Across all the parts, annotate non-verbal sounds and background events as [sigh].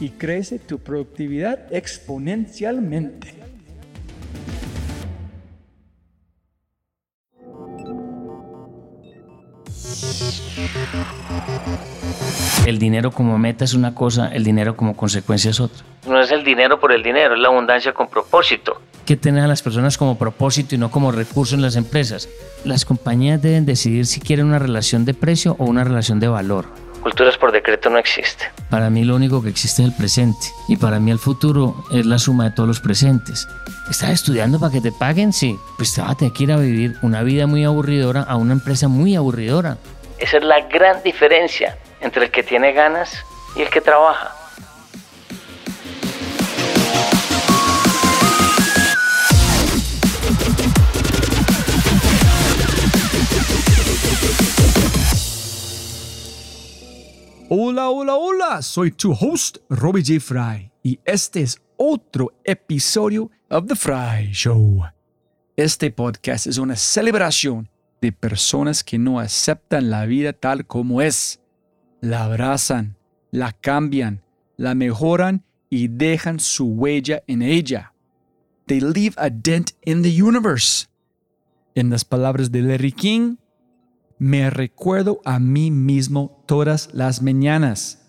y crece tu productividad exponencialmente. El dinero como meta es una cosa, el dinero como consecuencia es otra. No es el dinero por el dinero, es la abundancia con propósito que tener a las personas como propósito y no como recurso en las empresas. Las compañías deben decidir si quieren una relación de precio o una relación de valor. Culturas por decreto no existe. Para mí lo único que existe es el presente y para mí el futuro es la suma de todos los presentes. ¿Estás estudiando para que te paguen? Sí. Pues te vas a tener que ir a vivir una vida muy aburridora a una empresa muy aburridora. Esa es la gran diferencia entre el que tiene ganas y el que trabaja. Hola, hola, hola, soy tu host, Robbie J. Fry, y este es otro episodio of The Fry Show. Este podcast es una celebración de personas que no aceptan la vida tal como es. La abrazan, la cambian, la mejoran y dejan su huella en ella. They leave a dent in the universe. En las palabras de Larry King, me recuerdo a mí mismo todas las mañanas.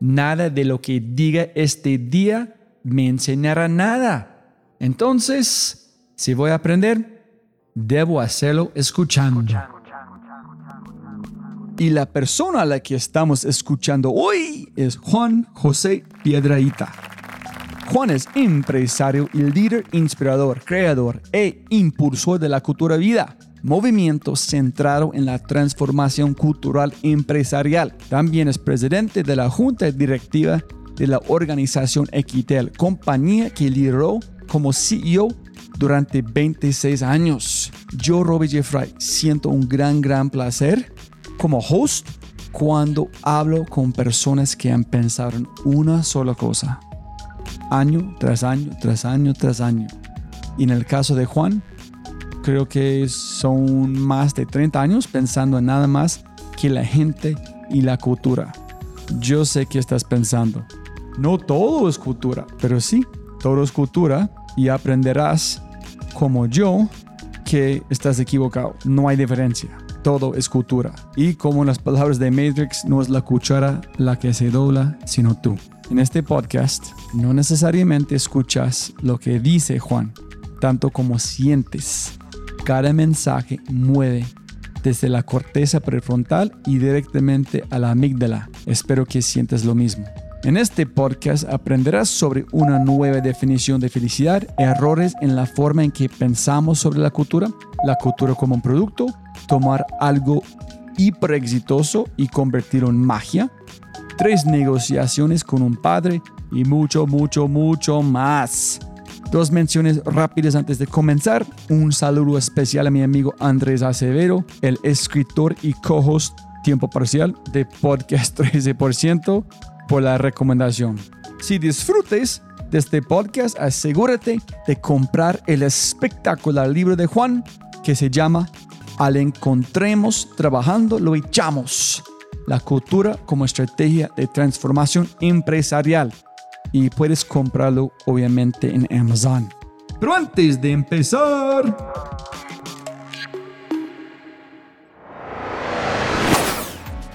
Nada de lo que diga este día me enseñará nada. Entonces, si voy a aprender, debo hacerlo escuchando. Y la persona a la que estamos escuchando hoy es Juan José Piedraíta. Juan es empresario y líder inspirador, creador e impulsor de la cultura vida movimiento centrado en la transformación cultural empresarial. También es presidente de la junta directiva de la organización Equitel, compañía que lideró como CEO durante 26 años. Yo, Robbie Jeffrey, siento un gran, gran placer como host cuando hablo con personas que han pensado en una sola cosa, año tras año, tras año, tras año. Y en el caso de Juan, creo que son más de 30 años pensando en nada más que la gente y la cultura. Yo sé que estás pensando, no todo es cultura, pero sí, todo es cultura y aprenderás como yo que estás equivocado. No hay diferencia. Todo es cultura. Y como en las palabras de Matrix, no es la cuchara la que se dobla, sino tú. En este podcast no necesariamente escuchas lo que dice Juan, tanto como sientes cada mensaje mueve desde la corteza prefrontal y directamente a la amígdala. Espero que sientas lo mismo. En este podcast aprenderás sobre una nueva definición de felicidad, errores en la forma en que pensamos sobre la cultura, la cultura como un producto, tomar algo hiper exitoso y convertirlo en magia, tres negociaciones con un padre y mucho, mucho, mucho más. Dos menciones rápidas antes de comenzar. Un saludo especial a mi amigo Andrés Acevedo, el escritor y co-host tiempo parcial de Podcast 13% por la recomendación. Si disfrutes de este podcast, asegúrate de comprar el espectacular libro de Juan que se llama Al encontremos trabajando, lo echamos. La cultura como estrategia de transformación empresarial. Y puedes comprarlo obviamente en Amazon. Pero antes de empezar...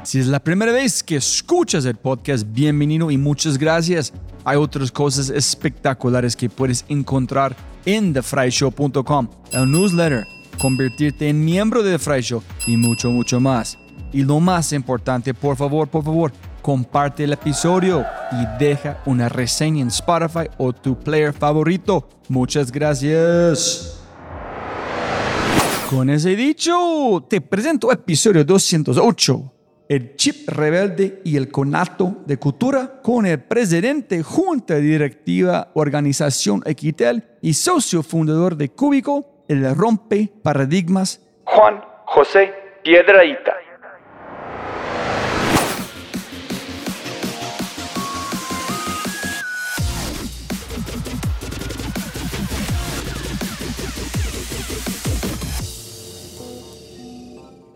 Si es la primera vez que escuchas el podcast, bienvenido y muchas gracias. Hay otras cosas espectaculares que puedes encontrar en thefryshow.com, el newsletter, convertirte en miembro de The y mucho, mucho más. Y lo más importante, por favor, por favor, comparte el episodio y deja una reseña en Spotify o tu player favorito. Muchas gracias. Con ese dicho, te presento episodio 208 el chip rebelde y el conato de cultura con el presidente junta directiva organización Equitel y socio fundador de Cúbico, el rompe paradigmas Juan José Piedraíta.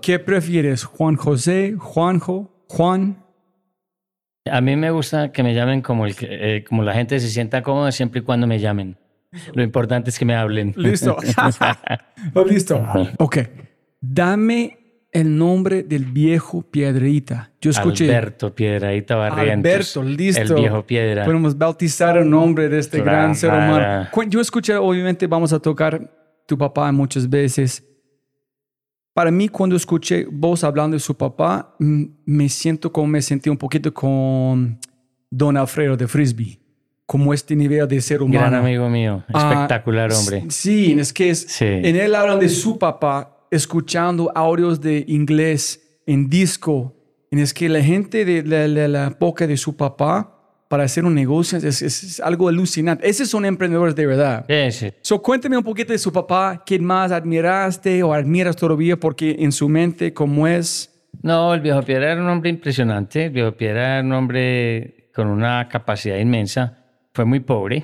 ¿Qué prefieres, Juan José, Juanjo, Juan? A mí me gusta que me llamen como, el, eh, como la gente se sienta cómoda siempre y cuando me llamen. Lo importante es que me hablen. [laughs] Listo. [laughs] Oh, listo. Ok. Dame el nombre del viejo Piedrita. Yo escuché. Alberto Piedraíta Barrientos. Alberto, listo. El viejo Piedra. Podemos bautizar el nombre de este gran ser humano. Yo escuché, obviamente, vamos a tocar tu papá muchas veces. Para mí, cuando escuché vos hablando de su papá, me siento como me sentí un poquito con Don Alfredo de Frisbee, como este nivel de ser humano. Gran amigo mío, ah, espectacular hombre. Sí, es que es, en él hablan de su papá, escuchando audios de inglés en disco. Y es que la gente de la, la, la época de su papá para hacer un negocio es, algo alucinante. Esos son emprendedores de verdad. Sí, sí. So, cuéntame un poquito de su papá. ¿Quién más admiraste o admiras todavía? Porque en su mente, ¿cómo es? No, el viejo Piedra era un hombre impresionante. El viejo Piedra era un hombre con una capacidad inmensa. Fue muy pobre.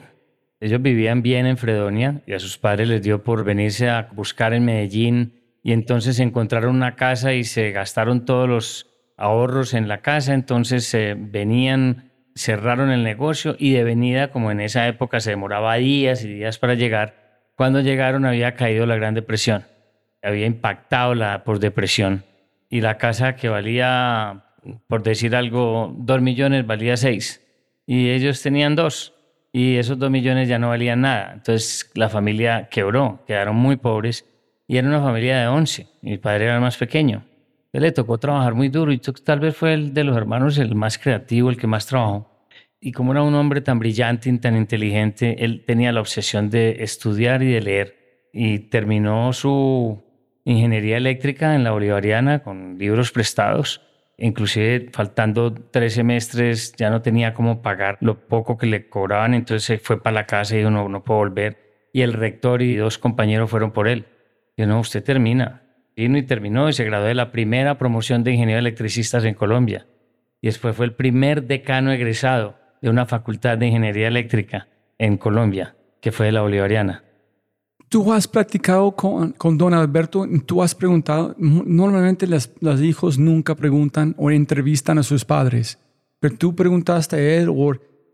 Ellos vivían bien en Fredonia y a sus padres les dio por venirse a buscar en Medellín y entonces encontraron una casa y se gastaron todos los ahorros en la casa. Entonces se venían cerraron el negocio y de venida, como en esa época se demoraba días y días para llegar, cuando llegaron había caído la Gran Depresión, había impactado la por depresión y la casa que valía, por decir algo, dos millones valía seis y ellos tenían dos y esos dos millones ya no valían nada. Entonces la familia quebró, quedaron muy pobres y era una familia de once. Mi padre era el más pequeño. Él le tocó trabajar muy duro y tal vez fue el de los hermanos el más creativo, el que más trabajó. Y como era un hombre tan brillante y tan inteligente, él tenía la obsesión de estudiar y de leer. Y terminó su ingeniería eléctrica en la Bolivariana con libros prestados. Inclusive faltando tres semestres ya no tenía cómo pagar lo poco que le cobraban, entonces se fue para la casa y dijo, no, no puedo volver. Y el rector y dos compañeros fueron por él. Y no, usted termina. Y terminó y se graduó de la primera promoción de ingeniero electricistas en Colombia. Y después fue el primer decano egresado de una facultad de ingeniería eléctrica en Colombia, que fue de la Bolivariana. Tú has practicado con, con don Alberto, tú has preguntado, normalmente los hijos nunca preguntan o entrevistan a sus padres, pero tú preguntaste a él o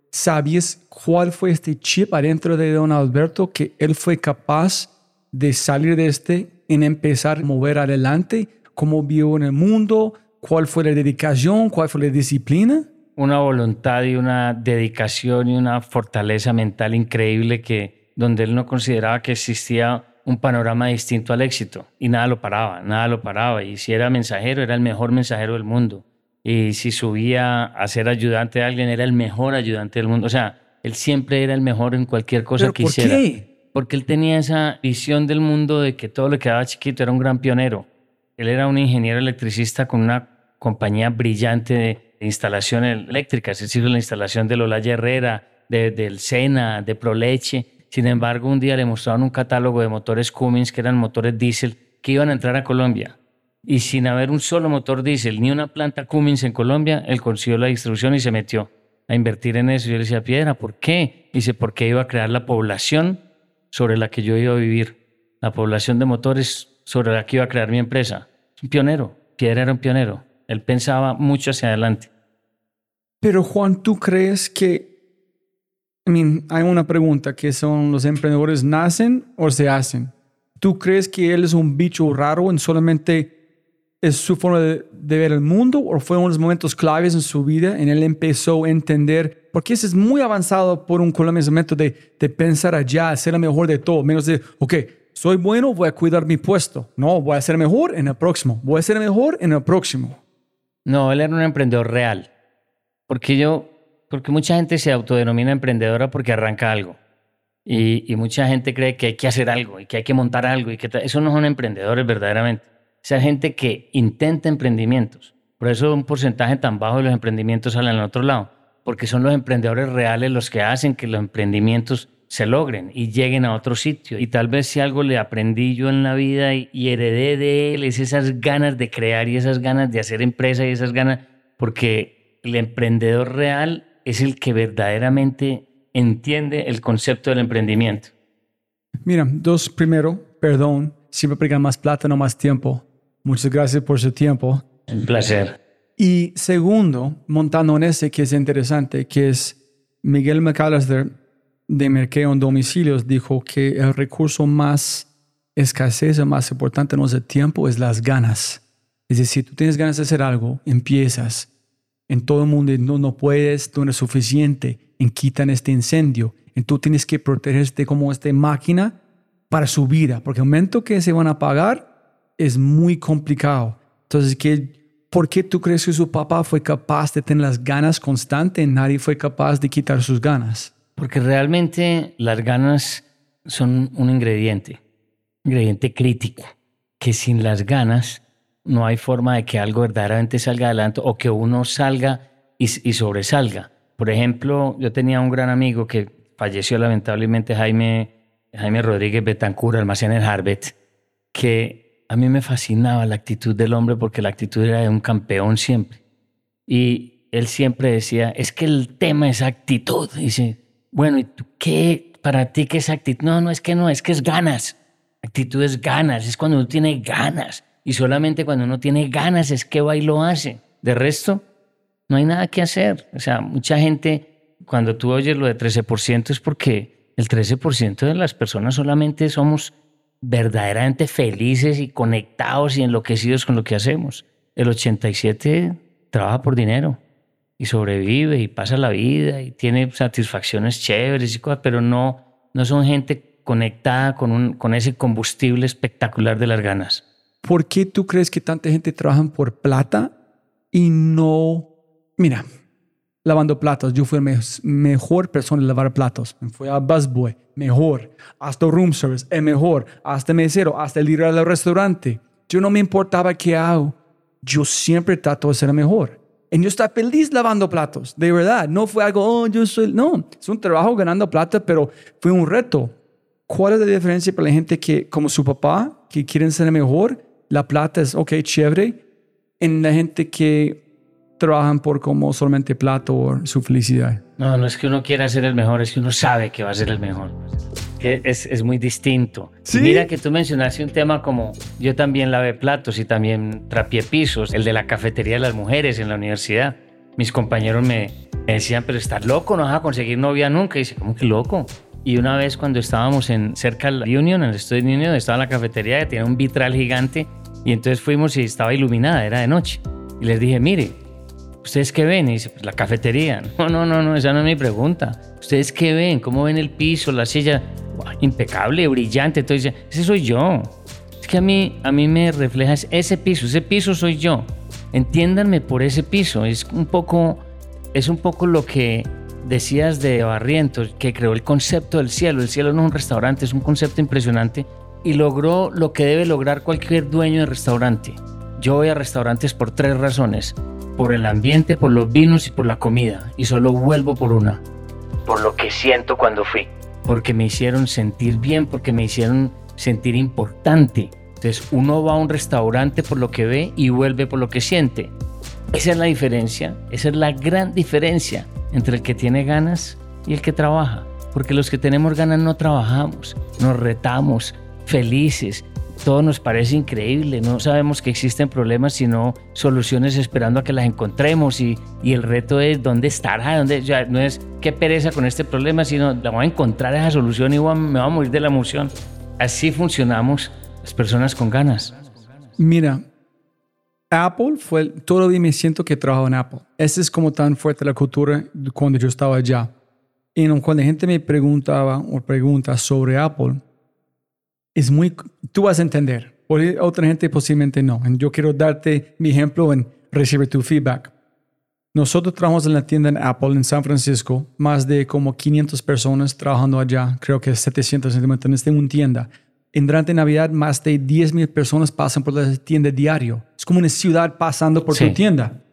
sabías cuál fue este chip adentro de don Alberto que él fue capaz de salir de este en empezar a mover adelante, cómo vio en el mundo, cuál fue la dedicación, cuál fue la disciplina. Una voluntad y una dedicación y una fortaleza mental increíble que donde él no consideraba que existía un panorama distinto al éxito. Y nada lo paraba, nada lo paraba. Y si era mensajero era el mejor mensajero del mundo. Y si subía a ser ayudante de alguien era el mejor ayudante del mundo, o sea, él siempre era el mejor en cualquier cosa que hiciera. ¿Por qué? Porque él tenía esa visión del mundo de que todo lo que daba chiquito era un gran pionero. Él era un ingeniero electricista con una compañía brillante de instalaciones eléctricas, es decir, la instalación de Lola Herrera, de, del Sena, de Proleche. Sin embargo, un día le mostraron un catálogo de motores Cummins, que eran motores diésel, que iban a entrar a Colombia. Y sin haber un solo motor diésel ni una planta Cummins en Colombia, él consiguió la distribución y se metió a invertir en eso. Yo le decía, Piedra, ¿por qué? Dice, porque iba a crear la población sobre la que yo iba a vivir, la población de motores sobre la que iba a crear mi empresa. un pionero, Piedra era un pionero. Él pensaba mucho hacia adelante. Pero Juan, ¿tú crees que, I mean, hay una pregunta, que son los emprendedores nacen o se hacen? ¿Tú crees que él es un bicho raro en solamente es su forma de, ver el mundo o fue uno de los momentos claves en su vida en él empezó a entender porque ese es muy avanzado por un colombiano de, de pensar allá, ser el mejor de todo, menos de, ok, soy bueno, voy a cuidar mi puesto. No, voy a ser mejor en el próximo, voy a ser mejor en el próximo. No, él era un emprendedor real. Porque yo, porque mucha gente se autodenomina emprendedora porque arranca algo. Y, y, mucha gente cree que hay que hacer algo y que hay que montar algo y que eso no son emprendedores verdaderamente. Esa gente que intenta emprendimientos. Por eso un porcentaje tan bajo de los emprendimientos salen al otro lado porque son los emprendedores reales los que hacen que los emprendimientos se logren y lleguen a otro sitio. Y tal vez si algo le aprendí yo en la vida y, heredé de él es esas ganas de crear y esas ganas de hacer empresa y esas ganas, porque el emprendedor real es el que verdaderamente entiende el concepto del emprendimiento. Mira, dos, primero, perdón, siempre pegan más plata, no más tiempo. Muchas gracias por su tiempo. Un placer. Y segundo, montando en ese que es interesante, que es Miguel McAllister de Mercado en Domicilios dijo que el recurso más escasez o más importante no es el tiempo, es las ganas. Es decir, tú tienes ganas de hacer algo, empiezas. En todo el mundo no, no puedes, tú no eres suficiente, en quitan este incendio. Y tú tienes que protegerte como esta máquina para su vida, porque el momento que se van a pagar es muy complicado. Entonces, que ¿Por qué tú crees que su papá fue capaz de tener las ganas constantes y nadie fue capaz de quitar sus ganas? Porque realmente las ganas son un ingrediente, ingrediente crítico, que sin las ganas no hay forma de que algo verdaderamente salga adelante o que uno salga y, sobresalga. Por ejemplo, yo tenía un gran amigo que falleció lamentablemente, Jaime, Jaime Rodríguez Betancur, almacén en Harvard, que a mí me fascinaba la actitud del hombre porque la actitud era de un campeón siempre. Y él siempre decía, es que el tema es actitud. dice, bueno, ¿y tú qué? Para ti, ¿qué es actitud? No, no es que no, es que es ganas. Actitud es ganas, es cuando uno tiene ganas. Y solamente cuando uno tiene ganas es que va y lo hace. De resto, no hay nada que hacer. O sea, mucha gente, cuando tú oyes lo de 13%, es porque el 13% de las personas solamente somos verdaderamente felices y conectados y enloquecidos con lo que hacemos. El 87 trabaja por dinero y sobrevive y pasa la vida y tiene satisfacciones chéveres y cosas, pero no, no son gente conectada con, un, con ese combustible espectacular de las ganas. ¿Por qué tú crees que tanta gente trabaja por plata y no... Mira, lavando platos. Yo fui la mejor persona en lavar platos. Me fui a busboy, mejor. Hasta room service, es mejor. Hasta mesero, hasta el ir al restaurante. Yo no me importaba qué hago. Yo siempre trato de ser el mejor. Y yo estaba feliz lavando platos, de verdad. No fue algo, oh, yo soy... No, es un trabajo ganando plata, pero fue un reto. ¿Cuál es la diferencia para la gente que, como su papá, que quieren ser mejor? La plata es, ok, chévere. En la gente que trabajan por como solamente plato o su felicidad. No, no es que uno quiera ser el mejor, es que uno sabe que va a ser el mejor. Es, es muy distinto. Mira que tú mencionaste un tema como yo también lavé platos y también trapié pisos, el de la cafetería de las mujeres en la universidad. Mis compañeros me, decían, pero estás loco, no vas a conseguir novia nunca. Y dice, ¿cómo que loco? Y una vez cuando estábamos en, cerca de la Union, en el estudio de Union, estaba en la cafetería que tenía un vitral gigante y entonces fuimos y estaba iluminada, era de noche. Y les dije, mire, ¿Ustedes qué ven? Y dice, pues la cafetería. [laughs] No, no, no, no, esa no es mi pregunta. ¿Ustedes qué ven? ¿Cómo ven el piso, la silla? impecable, brillante. Entonces, ese soy yo. Es que a mí, a mí me refleja ese piso, ese piso soy yo. Entiéndanme por ese piso. Es un poco, es un poco lo que decías de Barrientos, que creó el concepto del cielo. El cielo no es un restaurante, es un concepto impresionante y logró lo que debe lograr cualquier dueño de restaurante. Yo voy a restaurantes por tres razones. Por el ambiente, por los vinos y por la comida. Y solo vuelvo por una. Por lo que siento cuando fui. Porque me hicieron sentir bien, porque me hicieron sentir importante. Entonces uno va a un restaurante por lo que ve y vuelve por lo que siente. Esa es la diferencia, esa es la gran diferencia entre el que tiene ganas y el que trabaja. Porque los que tenemos ganas no trabajamos, nos retamos, felices, todo nos parece increíble, no sabemos que existen problemas, sino soluciones esperando a que las encontremos y, y el reto es dónde estará, dónde, ya, no es qué pereza con este problema, sino la voy a encontrar esa solución y me voy a morir de la emoción. Así funcionamos las personas con ganas. Mira, Apple fue, todavía me siento que trabajo en Apple. Esa es como tan fuerte la cultura cuando yo estaba allá. Y cuando la gente me preguntaba o pregunta sobre Apple, es muy, tú vas a entender. Otra gente posiblemente no. Yo quiero darte mi ejemplo en recibir tu feedback. Nosotros trabajamos en la tienda en Apple en San Francisco, más de como 500 personas trabajando allá, creo que 700 en esta una tienda. En durante Navidad, más de 10 mil personas pasan por la tienda diario. Es como una ciudad pasando por tu tienda.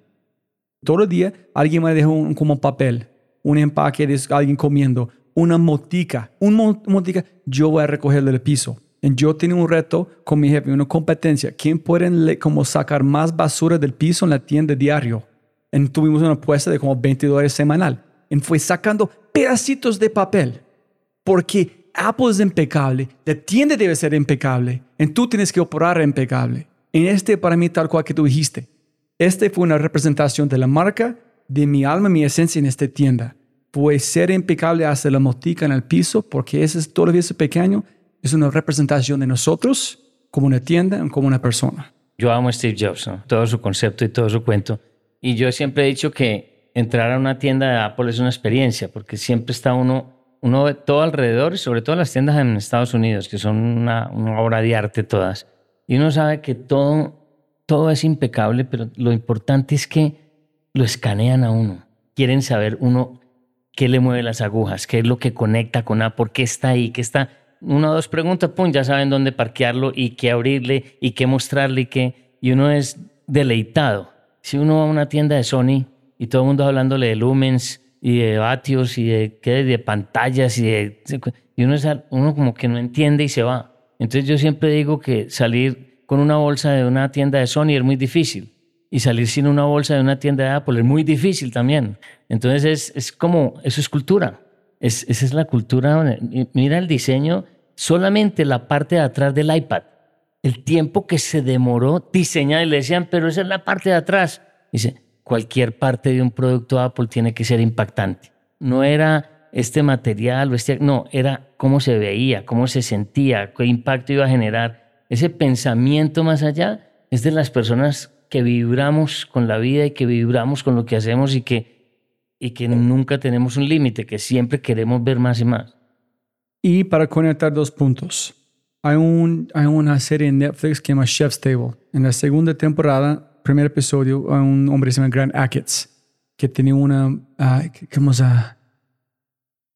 Todo el día alguien me deja un como papel, un empaque de alguien comiendo, una motica, un motica, yo voy a recogerlo del piso. Yo tengo un reto con mi jefe, una competencia. ¿Quién puede como sacar más basura del piso en la tienda diario? Y tuvimos una apuesta de como 20 dólares semanal. Y fue sacando pedacitos de papel. Porque Apple es impecable, la tienda debe ser impecable, y tú tienes que operar impecable. En este, para mí, tal cual que tú dijiste, este fue una representación de la marca, de mi alma, mi esencia en esta tienda. Fue ser impecable hasta la motica en el piso, porque ese es todavía ese pequeño es una representación de nosotros como una tienda, como una persona. Yo amo a Steve Jobs, todo su concepto y todo su cuento. Y yo siempre he dicho que entrar a una tienda de Apple es una experiencia, porque siempre está uno, uno todo alrededor, y sobre todo las tiendas en Estados Unidos, que son una, obra de arte todas. Y uno sabe que todo, todo es impecable, pero lo importante es que lo escanean a uno. Quieren saber uno qué le mueve las agujas, qué es lo que conecta con Apple, qué está ahí, qué está una o dos preguntas, pum, ya saben dónde parquearlo y qué abrirle y qué mostrarle y qué. Y uno es deleitado. Si uno va a una tienda de Sony y todo el mundo hablándole de lumens y de vatios y de, ¿qué? de pantallas y de... Y uno, es, uno como que no entiende y se va. Entonces yo siempre digo que salir con una bolsa de una tienda de Sony es muy difícil. Y salir sin una bolsa de una tienda de Apple es muy difícil también. Entonces es, es como, eso es cultura esa es la cultura. Mira el diseño, solamente la parte de atrás del iPad. El tiempo que se demoró diseñar, y le decían, pero esa es la parte de atrás. Dice, cualquier parte de un producto Apple tiene que ser impactante. No era este material o este, no, era cómo se veía, cómo se sentía, qué impacto iba a generar. Ese pensamiento más allá es de las personas que vibramos con la vida y que vibramos con lo que hacemos y que y que nunca tenemos un límite, que siempre queremos ver más y más. Y para conectar dos puntos, hay, un, hay una serie en Netflix que se llama Chef's Table. En la segunda temporada, primer episodio, hay un hombre que se llama Grant Ackets, que tenía una, uh, ¿cómo se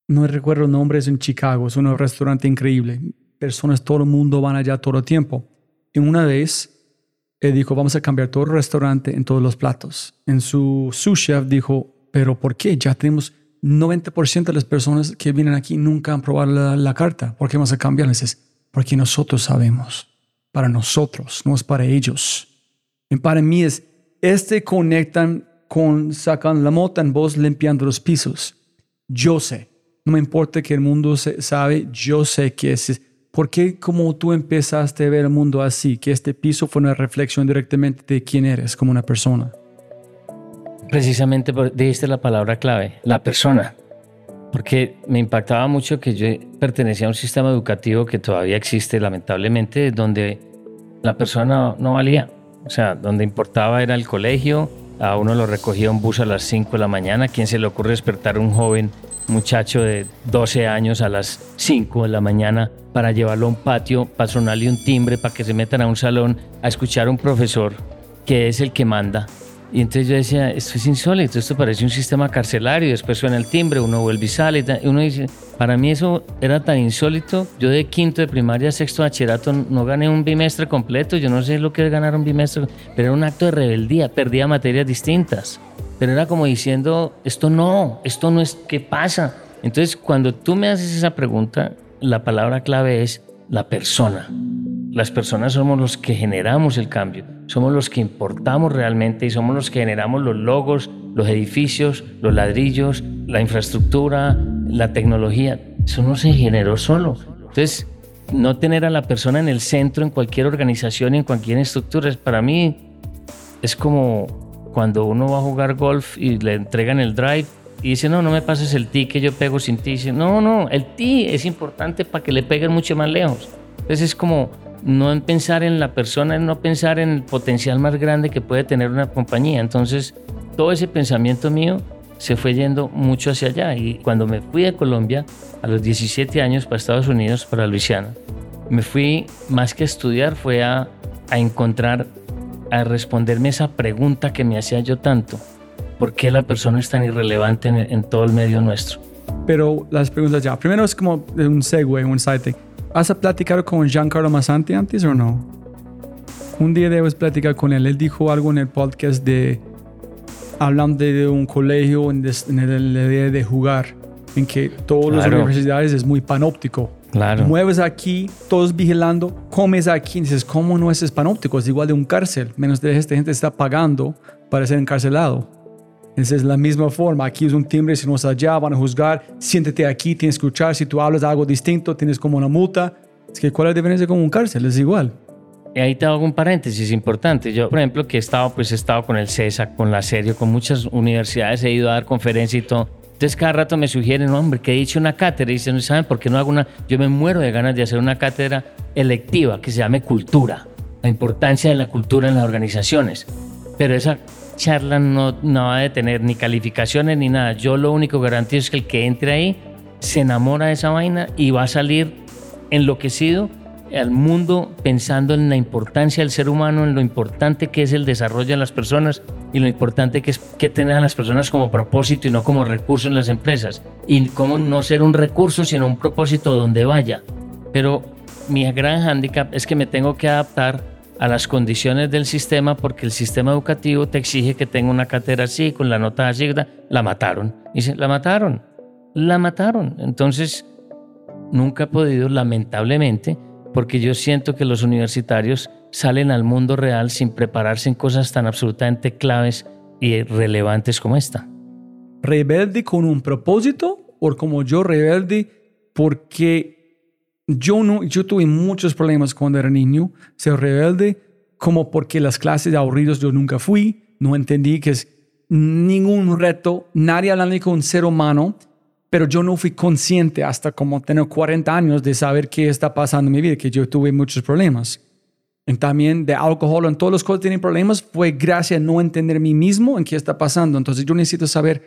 No recuerdo el nombre, es en Chicago, es un restaurante increíble. Personas, todo el mundo van allá todo el tiempo. Y una vez, él dijo, vamos a cambiar todo el restaurante en todos los platos. En su, su chef dijo, pero ¿por qué? Ya tenemos 90% de las personas que vienen aquí nunca han probado la, carta. ¿Por qué vamos a cambiarles? porque nosotros sabemos. Para nosotros, no es para ellos. Y para mí es, este conectan con sacan la mota en voz limpiando los pisos. Yo sé. No me importa que el mundo se, sabe, yo sé que es. ¿Por qué como tú empezaste a ver el mundo así? Que este piso fue una reflexión directamente de quién eres como una persona. Precisamente dijiste la palabra clave, la persona. Porque me impactaba mucho que yo pertenecía a un sistema educativo que todavía existe, lamentablemente, donde la persona no, valía. O sea, donde importaba era el colegio, a uno lo recogía un bus a las 5 de la mañana. ¿Quién se le ocurre despertar a un joven muchacho de 12 años a las 5 de la mañana para llevarlo a un patio, para sonarle un timbre, para que se metan a un salón a escuchar a un profesor que es el que manda Y entonces yo decía, esto es insólito, esto parece un sistema carcelario, después suena el timbre, uno vuelve y sale, y uno dice, para mí eso era tan insólito, yo de quinto de primaria sexto de bachillerato no gané un bimestre completo, yo no sé lo que es ganar un bimestre, pero era un acto de rebeldía, perdía materias distintas, pero era como diciendo, esto no, esto no es, ¿qué pasa? Entonces cuando tú me haces esa pregunta, la palabra clave es la persona. Las personas somos los que generamos el cambio, somos los que importamos realmente y somos los que generamos los logos, los edificios, los ladrillos, la infraestructura, la tecnología. Eso no se generó solo. Entonces, no tener a la persona en el centro en cualquier organización y en cualquier estructura, para mí es como cuando uno va a jugar golf y le entregan el drive y dice, no, no me pases el tee que yo pego sin ti. Dice, no, no, el tee es importante para que le peguen mucho más lejos. Entonces es como no en pensar en la persona, en no pensar en el potencial más grande que puede tener una compañía. Entonces, todo ese pensamiento mío se fue yendo mucho hacia allá. Y cuando me fui de Colombia, a los 17 años, para Estados Unidos, para Luisiana, me fui más que a estudiar, fue a, a encontrar, a responderme esa pregunta que me hacía yo tanto. ¿Por qué la persona es tan irrelevante en, en todo el medio nuestro? Pero las preguntas ya. Primero es como un segue, un site. ¿Has platicado con Giancarlo Massanti antes o no? Un día debes platicar con él. Él dijo algo en el podcast de hablando de un colegio en, el idea de jugar, en que todas las universidades es muy panóptico. Claro. Mueves aquí, todos vigilando, comes aquí, dices, ¿cómo no es panóptico? Es igual de un cárcel, menos de esta gente está pagando para ser encarcelado. Esa es la misma forma. Aquí es un timbre, si no es allá, van a juzgar. Siéntete aquí, tienes que escuchar. Si tú hablas algo distinto, tienes como una multa. Es que, ¿cuál es la diferencia con un cárcel? Es igual. Y ahí te hago un paréntesis importante. Yo, por ejemplo, que he estado, pues he estado con el CESA, con la Serio, con muchas universidades, he ido a dar conferencias y todo. Entonces cada rato me sugieren, hombre, que he hecho una cátedra. Y dicen, ¿saben por qué no hago una? Yo me muero de ganas de hacer una cátedra electiva que se llame cultura. La importancia de la cultura en las organizaciones. Pero esa charla no, no va a tener ni calificaciones ni nada. Yo lo único que garantizo es que el que entre ahí se enamora de esa vaina y va a salir enloquecido al mundo pensando en la importancia del ser humano, en lo importante que es el desarrollo de las personas y lo importante que es que tener a las personas como propósito y no como recurso en las empresas. Y cómo no ser un recurso, sino un propósito donde vaya. Pero mi gran hándicap es que me tengo que adaptar a las condiciones del sistema porque el sistema educativo te exige que tenga una cátedra así, con la nota así, la mataron. Dice, la mataron, la mataron. Entonces, nunca he podido, lamentablemente, porque yo siento que los universitarios salen al mundo real sin prepararse en cosas tan absolutamente claves y relevantes como esta. ¿Rebelde con un propósito o como yo rebelde porque yo, no, yo tuve muchos problemas cuando era niño, ser rebelde, como porque las clases de aburridos yo nunca fui, no entendí que es ningún reto, nadie hablando con un ser humano, pero yo no fui consciente hasta como tener 40 años de saber qué está pasando en mi vida, que yo tuve muchos problemas. Y también de alcohol, en todos los cosas tienen problemas, fue gracias a no entender a mí mismo en qué está pasando. Entonces yo necesito saber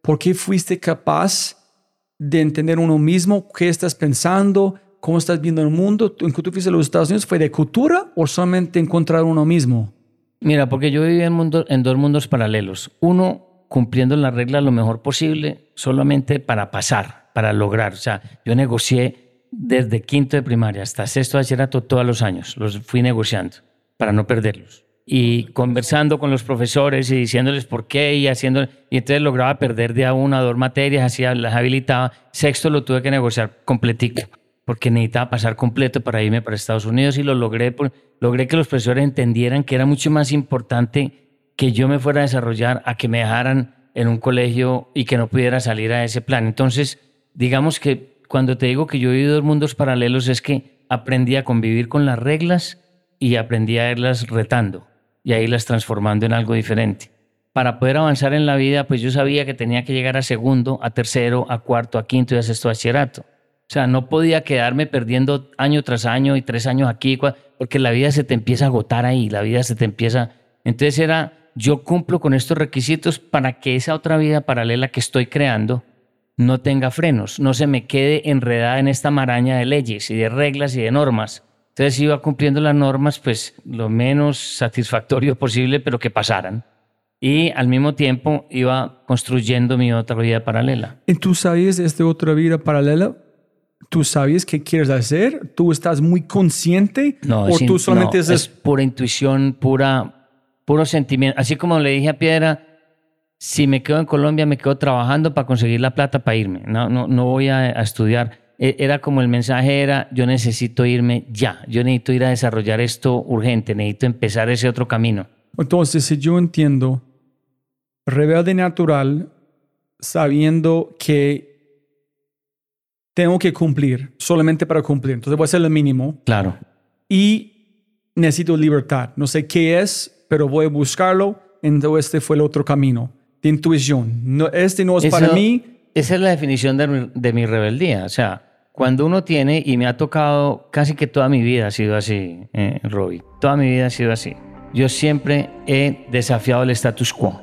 por qué fuiste capaz de entender uno mismo, qué estás pensando, cómo estás viendo el mundo, en que tú fuiste a los Estados Unidos, ¿fue de cultura o solamente encontrar uno mismo? Mira, porque yo viví en, mundo, en dos mundos paralelos. Uno, cumpliendo la regla lo mejor posible, solamente para pasar, para lograr. O sea, yo negocié desde quinto de primaria hasta sexto de bachillerato todos los años. Los fui negociando para no perderlos. Y conversando con los profesores y diciéndoles por qué y haciendo. Y entonces lograba perder de a una dos materias, hacía, las habilitaba. Sexto lo tuve que negociar completico porque necesitaba pasar completo para irme para Estados Unidos y lo logré. Logré que los profesores entendieran que era mucho más importante que yo me fuera a desarrollar a que me dejaran en un colegio y que no pudiera salir a ese plan. Entonces, digamos que cuando te digo que yo he vivido dos mundos paralelos es que aprendí a convivir con las reglas y aprendí a irlas retando y a irlas transformando en algo diferente. Para poder avanzar en la vida, pues yo sabía que tenía que llegar a segundo, a tercero, a cuarto, a quinto y a sexto bachillerato. O sea, no podía quedarme perdiendo año tras año y tres años aquí, porque la vida se te empieza a agotar ahí, la vida se te empieza... Entonces era, yo cumplo con estos requisitos para que esa otra vida paralela que estoy creando no tenga frenos, no se me quede enredada en esta maraña de leyes y de reglas y de normas. Entonces iba cumpliendo las normas, pues lo menos satisfactorio posible, pero que pasaran. y al mismo tiempo iba construyendo mi otra vida paralela. ¿Y tú sabías esta otra vida paralela? ¿Tú sabías qué quieres hacer? ¿Tú estás muy consciente? No, ¿O es, tú solamente no, es, es pura intuición, pura, puro sentimiento. Así como le dije a Piedra, si me quedo en Colombia, me quedo trabajando para conseguir la plata para irme. No, no, no voy a, a estudiar. E- Era como el mensaje era, yo necesito irme ya. Yo necesito ir a desarrollar esto urgente. Necesito empezar ese otro camino. Entonces, si yo entiendo, rebelde natural, sabiendo que tengo que cumplir solamente para cumplir. Entonces voy a hacer lo mínimo Claro. y necesito libertad. No sé qué es, pero voy a buscarlo. Entonces este fue el otro camino de intuición. No, este no es para Eso- mí. Esa es la definición de, mi- de mi rebeldía. O sea, cuando uno tiene, y me ha tocado casi que toda mi vida ha sido así, eh, Robbie. Toda mi vida ha sido así. Yo siempre he desafiado el status quo.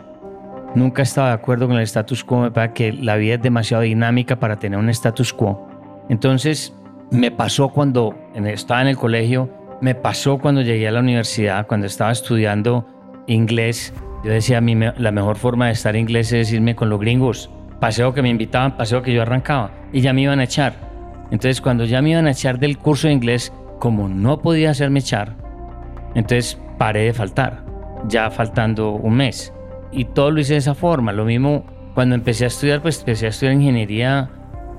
Nunca he estado de acuerdo con el status quo. Me parece que la vida es demasiado dinámica para tener un status quo. Entonces, me pasó cuando estaba en el colegio, me pasó cuando llegué a la universidad, cuando estaba estudiando inglés. Yo decía, a mí la mejor forma de estar inglés es irme con los gringos. Paseo que me invitaban, paseo que yo arrancaba. Y ya me iban a echar. Entonces, cuando ya me iban a echar del curso de inglés, como no podía hacerme echar, entonces paré de faltar, ya faltando un mes. Y todo lo hice de esa forma. Lo mismo cuando empecé a estudiar, pues empecé a estudiar ingeniería.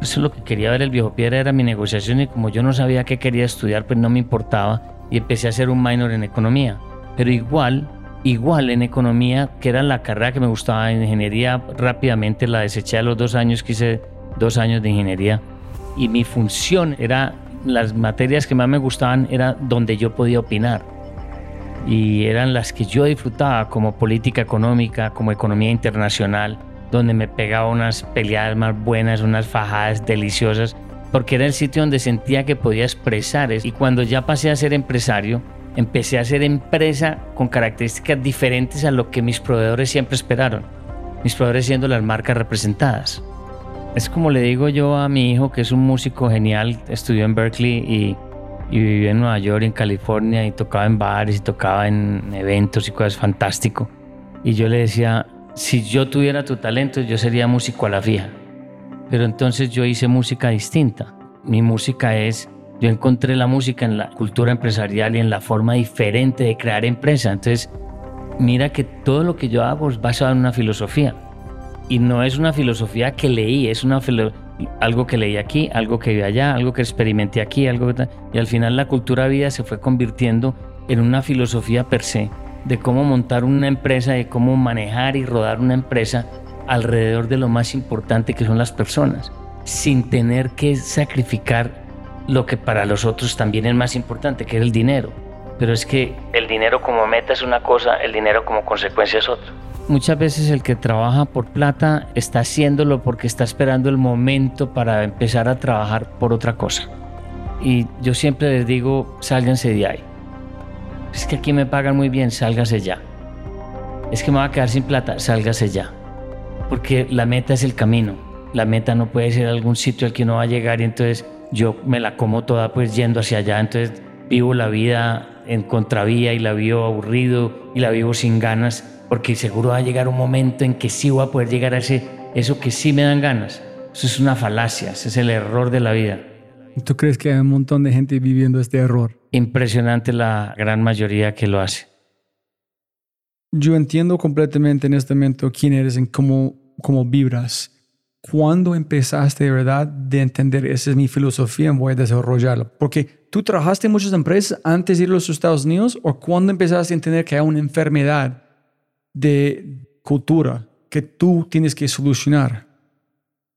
Eso es lo que quería ver el viejo piedra, era mi negociación y como yo no sabía qué quería estudiar, pues no me importaba y empecé a hacer un minor en economía. Pero igual, igual en economía, que era la carrera que me gustaba, en ingeniería rápidamente la deseché a los dos años, que hice dos años de ingeniería. Y mi función era, las materias que más me gustaban era donde yo podía opinar y eran las que yo disfrutaba como política económica, como economía internacional, donde me pegaba unas peleadas más buenas, unas fajadas deliciosas, porque era el sitio donde sentía que podía expresar. Y cuando ya pasé a ser empresario, empecé a ser empresa con características diferentes a lo que mis proveedores siempre esperaron. Mis proveedores siendo las marcas representadas. Es como le digo yo a mi hijo, que es un músico genial, estudió en Berkeley y y vivía en Nueva York, en California, y tocaba en bares, y tocaba en eventos y cosas fantástico. Y yo le decía, si yo tuviera tu talento, yo sería músico a la fija. Pero entonces yo hice música distinta. Mi música es, yo encontré la música en la cultura empresarial y en la forma diferente de crear empresa. Entonces, mira que todo lo que yo hago es basado en una filosofía. Y no es una filosofía que leí, es una filo- algo que leí aquí, algo que vi allá, algo que experimenté aquí, algo que y al final la cultura vida se fue convirtiendo en una filosofía per se de cómo montar una empresa, de cómo manejar y rodar una empresa alrededor de lo más importante que son las personas, sin tener que sacrificar lo que para los otros también es más importante, que es el dinero. Pero es que el dinero como meta es una cosa, el dinero como consecuencia es otra. Muchas veces el que trabaja por plata está haciéndolo porque está esperando el momento para empezar a trabajar por otra cosa. Y yo siempre les digo, sálganse de ahí. Es que aquí me pagan muy bien, sálgase ya. Es que me va a quedar sin plata, sálgase ya. Porque la meta es el camino. La meta no puede ser algún sitio al que uno va a llegar y entonces yo me la como toda pues yendo hacia allá. Entonces vivo la vida en contravía y la vivo aburrido y la vivo sin ganas porque seguro va a llegar un momento en que sí voy a poder llegar a ese, eso que sí me dan ganas. Eso es una falacia, ese es el error de la vida. ¿Tú crees que hay un montón de gente viviendo este error? Impresionante la gran mayoría que lo hace. Yo entiendo completamente en este momento quién eres y cómo, cómo vibras. ¿Cuándo empezaste de verdad de entender esa es mi filosofía y voy a desarrollarla? Porque tú trabajaste en muchas empresas antes de ir a los Estados Unidos o cuándo empezaste a entender que hay una enfermedad de cultura que tú tienes que solucionar.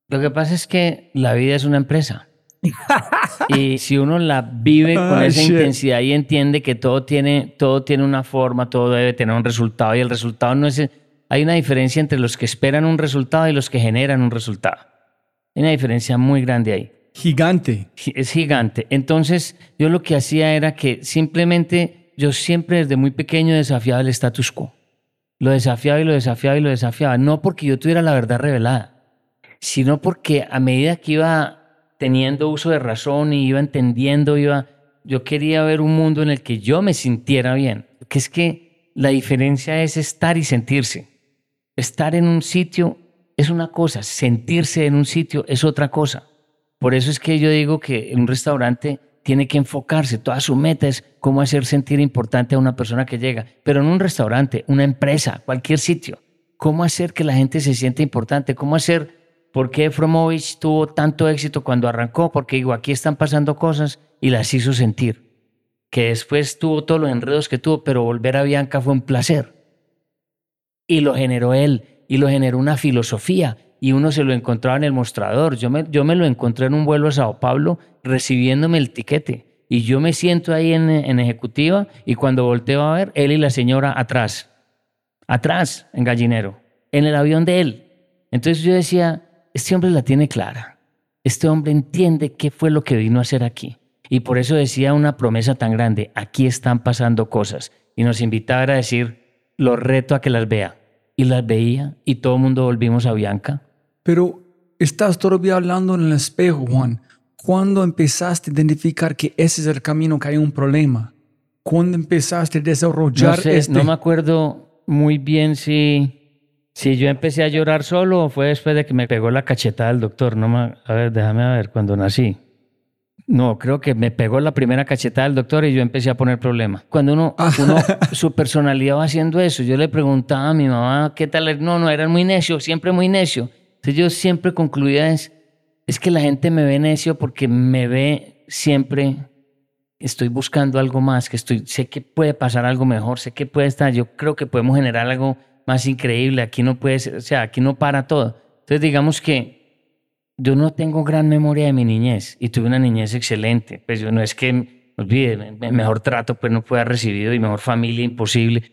Lo que pasa es que la vida es una empresa. y si uno la vive [laughs] con Ah, esa shit. intensidad y entiende que todo tiene, todo tiene una forma, todo debe tener un resultado y el resultado no es... Hay una diferencia entre los que esperan un resultado y los que generan un resultado. Hay una diferencia muy grande ahí. Gigante. Gi- es gigante. Entonces, yo lo que hacía era que simplemente, yo siempre desde muy pequeño desafiaba el status quo. Lo desafiaba y lo desafiaba y lo desafiaba. No porque yo tuviera la verdad revelada, sino porque a medida que iba teniendo uso de razón y iba entendiendo, iba, yo quería ver un mundo en el que yo me sintiera bien. Que es que la diferencia es estar y sentirse. estar en un sitio es una cosa, sentirse en un sitio es otra cosa. Por eso es que yo digo que en un restaurante tiene que enfocarse, toda su meta es cómo hacer sentir importante a una persona que llega, pero en un restaurante, una empresa, cualquier sitio, cómo hacer que la gente se sienta importante, cómo hacer, por qué Fromovich tuvo tanto éxito cuando arrancó, porque digo, aquí están pasando cosas y las hizo sentir, que después tuvo todos los enredos que tuvo, pero volver a Bianca fue un placer. Y lo generó él, y lo generó una filosofía, y uno se lo encontraba en el mostrador. Yo me, yo me lo encontré en un vuelo a Sao Paulo recibiéndome el tiquete. Y yo me siento ahí en, en ejecutiva y cuando volteo a ver, él y la señora atrás, atrás, en gallinero, en el avión de él. Entonces yo decía, este hombre la tiene clara. Este hombre entiende qué fue lo que vino a hacer aquí. Y por eso decía una promesa tan grande, aquí están pasando cosas. Y nos invitaba a decir, lo reto a que las vea. Y las veía y todo el mundo volvimos a Bianca pero estás todavía hablando en el espejo, Juan. ¿Cuándo empezaste a identificar que ese es el camino que hay un problema? ¿Cuándo empezaste a desarrollar no este? No me acuerdo muy bien si, si yo empecé a llorar solo o fue después de que me pegó la cachetada el doctor. No me, a ver, déjame ver, cuando nací. No, creo que me pegó la primera cachetada del doctor y yo empecé a poner problemas. Cuando uno, ah. uno, [laughs] su personalidad va haciendo eso, yo le preguntaba a mi mamá, ¿qué tal? No, no, era muy necio, siempre muy necio. Entonces yo siempre concluía es, es que la gente me ve necio porque me ve siempre, estoy buscando algo más, que estoy, sé que puede pasar algo mejor, sé que puede estar, yo creo que podemos generar algo más increíble, aquí no puede ser, o sea, aquí no para todo. Entonces digamos que yo no tengo gran memoria de mi niñez y tuve una niñez excelente, pues yo no es que, olvide, mejor trato pues no pueda haber recibido y mejor familia imposible.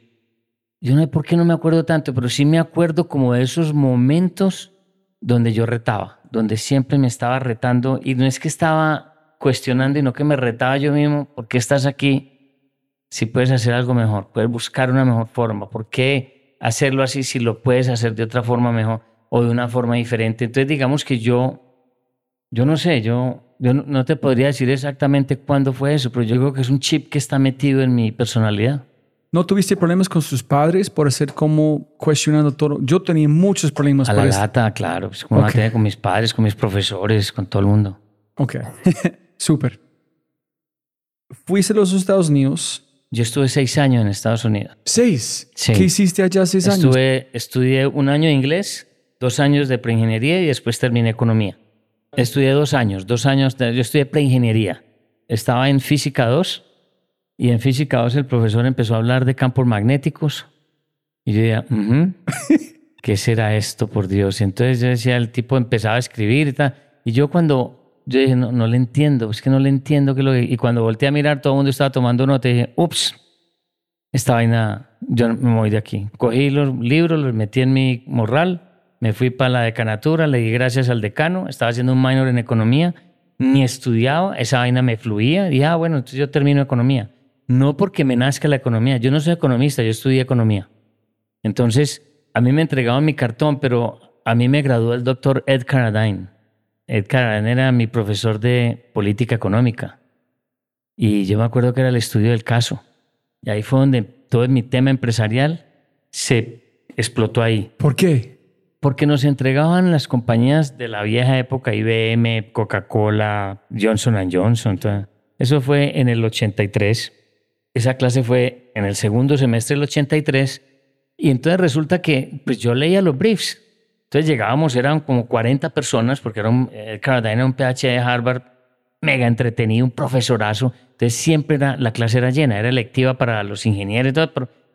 Yo no sé por qué no me acuerdo tanto, pero sí me acuerdo como de esos momentos donde yo retaba, donde siempre me estaba retando y no es que estaba cuestionando, y no que me retaba yo mismo, ¿por qué estás aquí si puedes hacer algo mejor? Puedes buscar una mejor forma, ¿por qué hacerlo así si lo puedes hacer de otra forma mejor o de una forma diferente? Entonces digamos que yo, yo no sé, yo, yo no te podría decir exactamente cuándo fue eso, pero yo creo que es un chip que está metido en mi personalidad. ¿No tuviste problemas con sus padres por ser como cuestionando todo? Yo tenía muchos problemas. A la lata, claro. Pues como tenía con mis padres, con mis profesores, con todo el mundo. Ok, [laughs] súper. Fuiste a los Estados Unidos. Yo estuve seis años en Estados Unidos. ¿Seis? Sí. ¿Qué hiciste allá seis años? Estuve, estudié un año de inglés, dos años de preingeniería y después terminé economía. Estudié dos años, dos años, yo estudié preingeniería. Estaba en física 2 y en física 2 el profesor empezó a hablar de campos magnéticos. Y yo decía, [laughs] ¿qué será esto, por Dios? Y entonces yo decía, el tipo empezaba a escribir y tal. Y yo cuando, yo dije, no, no le entiendo, es que no le entiendo. Que lo... Y cuando volteé a mirar, todo el mundo estaba tomando nota y dije, ups, esta vaina, yo me voy de aquí. Cogí los libros, los metí en mi morral, me fui para la decanatura, le di gracias al decano, estaba haciendo un minor en economía, ni estudiaba, esa vaina me fluía. Dije, ah, bueno, entonces yo termino economía no porque me nazca la economía. Yo no soy economista, yo estudié economía. Entonces, a mí me entregaban mi cartón, pero a mí me graduó el doctor Ed Carradine. Ed Carradine era mi profesor de política económica. Y yo me acuerdo que era el estudio del caso. Y ahí fue donde todo mi tema empresarial se explotó ahí. ¿Por qué? Porque nos entregaban las compañías de la vieja época, IBM, Coca-Cola, Johnson Johnson. Eso fue en el 83. Esa clase fue en el segundo semestre del 83 y entonces resulta que pues yo leía los briefs. Entonces llegábamos, eran como 40 personas porque era un, el era un PhD de Harvard, mega entretenido, un profesorazo. Entonces siempre era, la clase era llena, era electiva para los ingenieros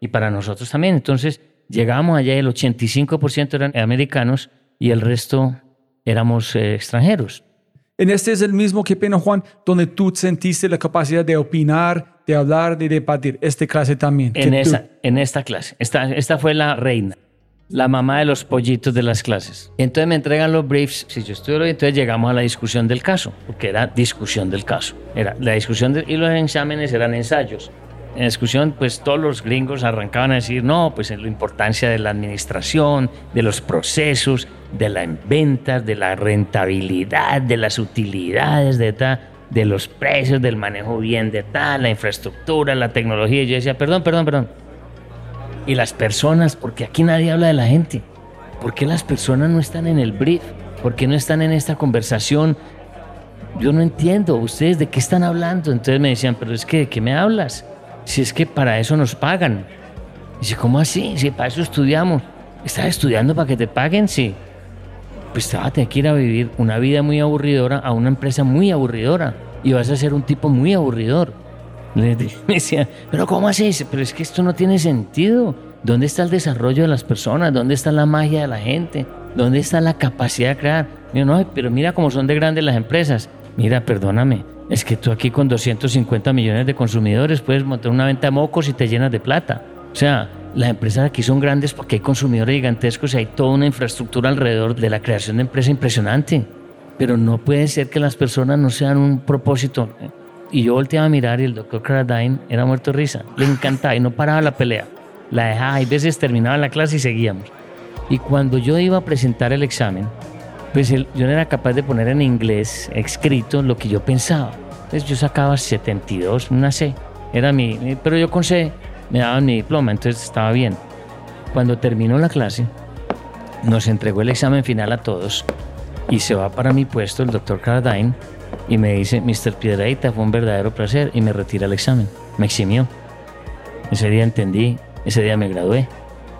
y, para nosotros también. Entonces llegábamos allá y el 85% eran americanos y el resto éramos eh, extranjeros. En este es el mismo que pena, Juan, donde tú sentiste la capacidad de opinar, de hablar, de debatir. Esta clase también. En, esa, en esta clase. Esta, esta fue la reina, la mamá de los pollitos de las clases. Entonces me entregan los briefs. Si yo estudio, entonces llegamos a la discusión del caso, porque era discusión del caso. Era la discusión y los exámenes eran ensayos en discusión, pues todos los gringos arrancaban a decir, no, pues en la importancia de la administración, de los procesos, de las ventas, de la rentabilidad, de las utilidades, de, de los precios, del manejo bien de tal, la infraestructura, la tecnología. Y yo decía, perdón, perdón, perdón. Y las personas, porque aquí nadie habla de la gente. ¿Por qué las personas no están en el brief? ¿Por qué no están en esta conversación? Yo no entiendo, ¿ustedes de qué están hablando? Entonces me decían, pero es que, ¿de qué me hablas? Si es que para eso nos pagan. Dice, ¿cómo así? Si para eso estudiamos. ¿Estás estudiando para que te paguen? Sí. Pues te vas a tener ir a vivir una vida muy aburridora a una empresa muy aburridora. Y vas a ser un tipo muy aburridor. Le [laughs] decía, pero ¿cómo así? Pero es que esto no tiene sentido. ¿Dónde está el desarrollo de las personas? ¿Dónde está la magia de la gente? ¿Dónde está la capacidad de crear? no, pero mira cómo son de grandes las empresas. Mira, perdóname, es que tú aquí con 250 millones de consumidores puedes montar una venta de mocos y te llenas de plata. O sea, las empresas aquí son grandes porque hay consumidores gigantescos y hay toda una infraestructura alrededor de la creación de empresa impresionante. Pero no puede ser que las personas no sean un propósito. Y yo volteaba a mirar y el doctor Carradine era muerto de risa. Le encantaba y no paraba la pelea. La dejaba, hay veces terminaba la clase y seguíamos. Y cuando yo iba a presentar el examen, pues yo no era capaz de poner en inglés escrito lo que yo pensaba. Entonces yo sacaba 72, una C. Era mi, pero yo con C me daban mi diploma, entonces estaba bien. Cuando terminó la clase, nos entregó el examen final a todos y se va para mi puesto el doctor Cardine y me dice, Mr. Piedraita, fue un verdadero placer y me retira el examen. Me eximió. Ese día entendí, ese día me gradué,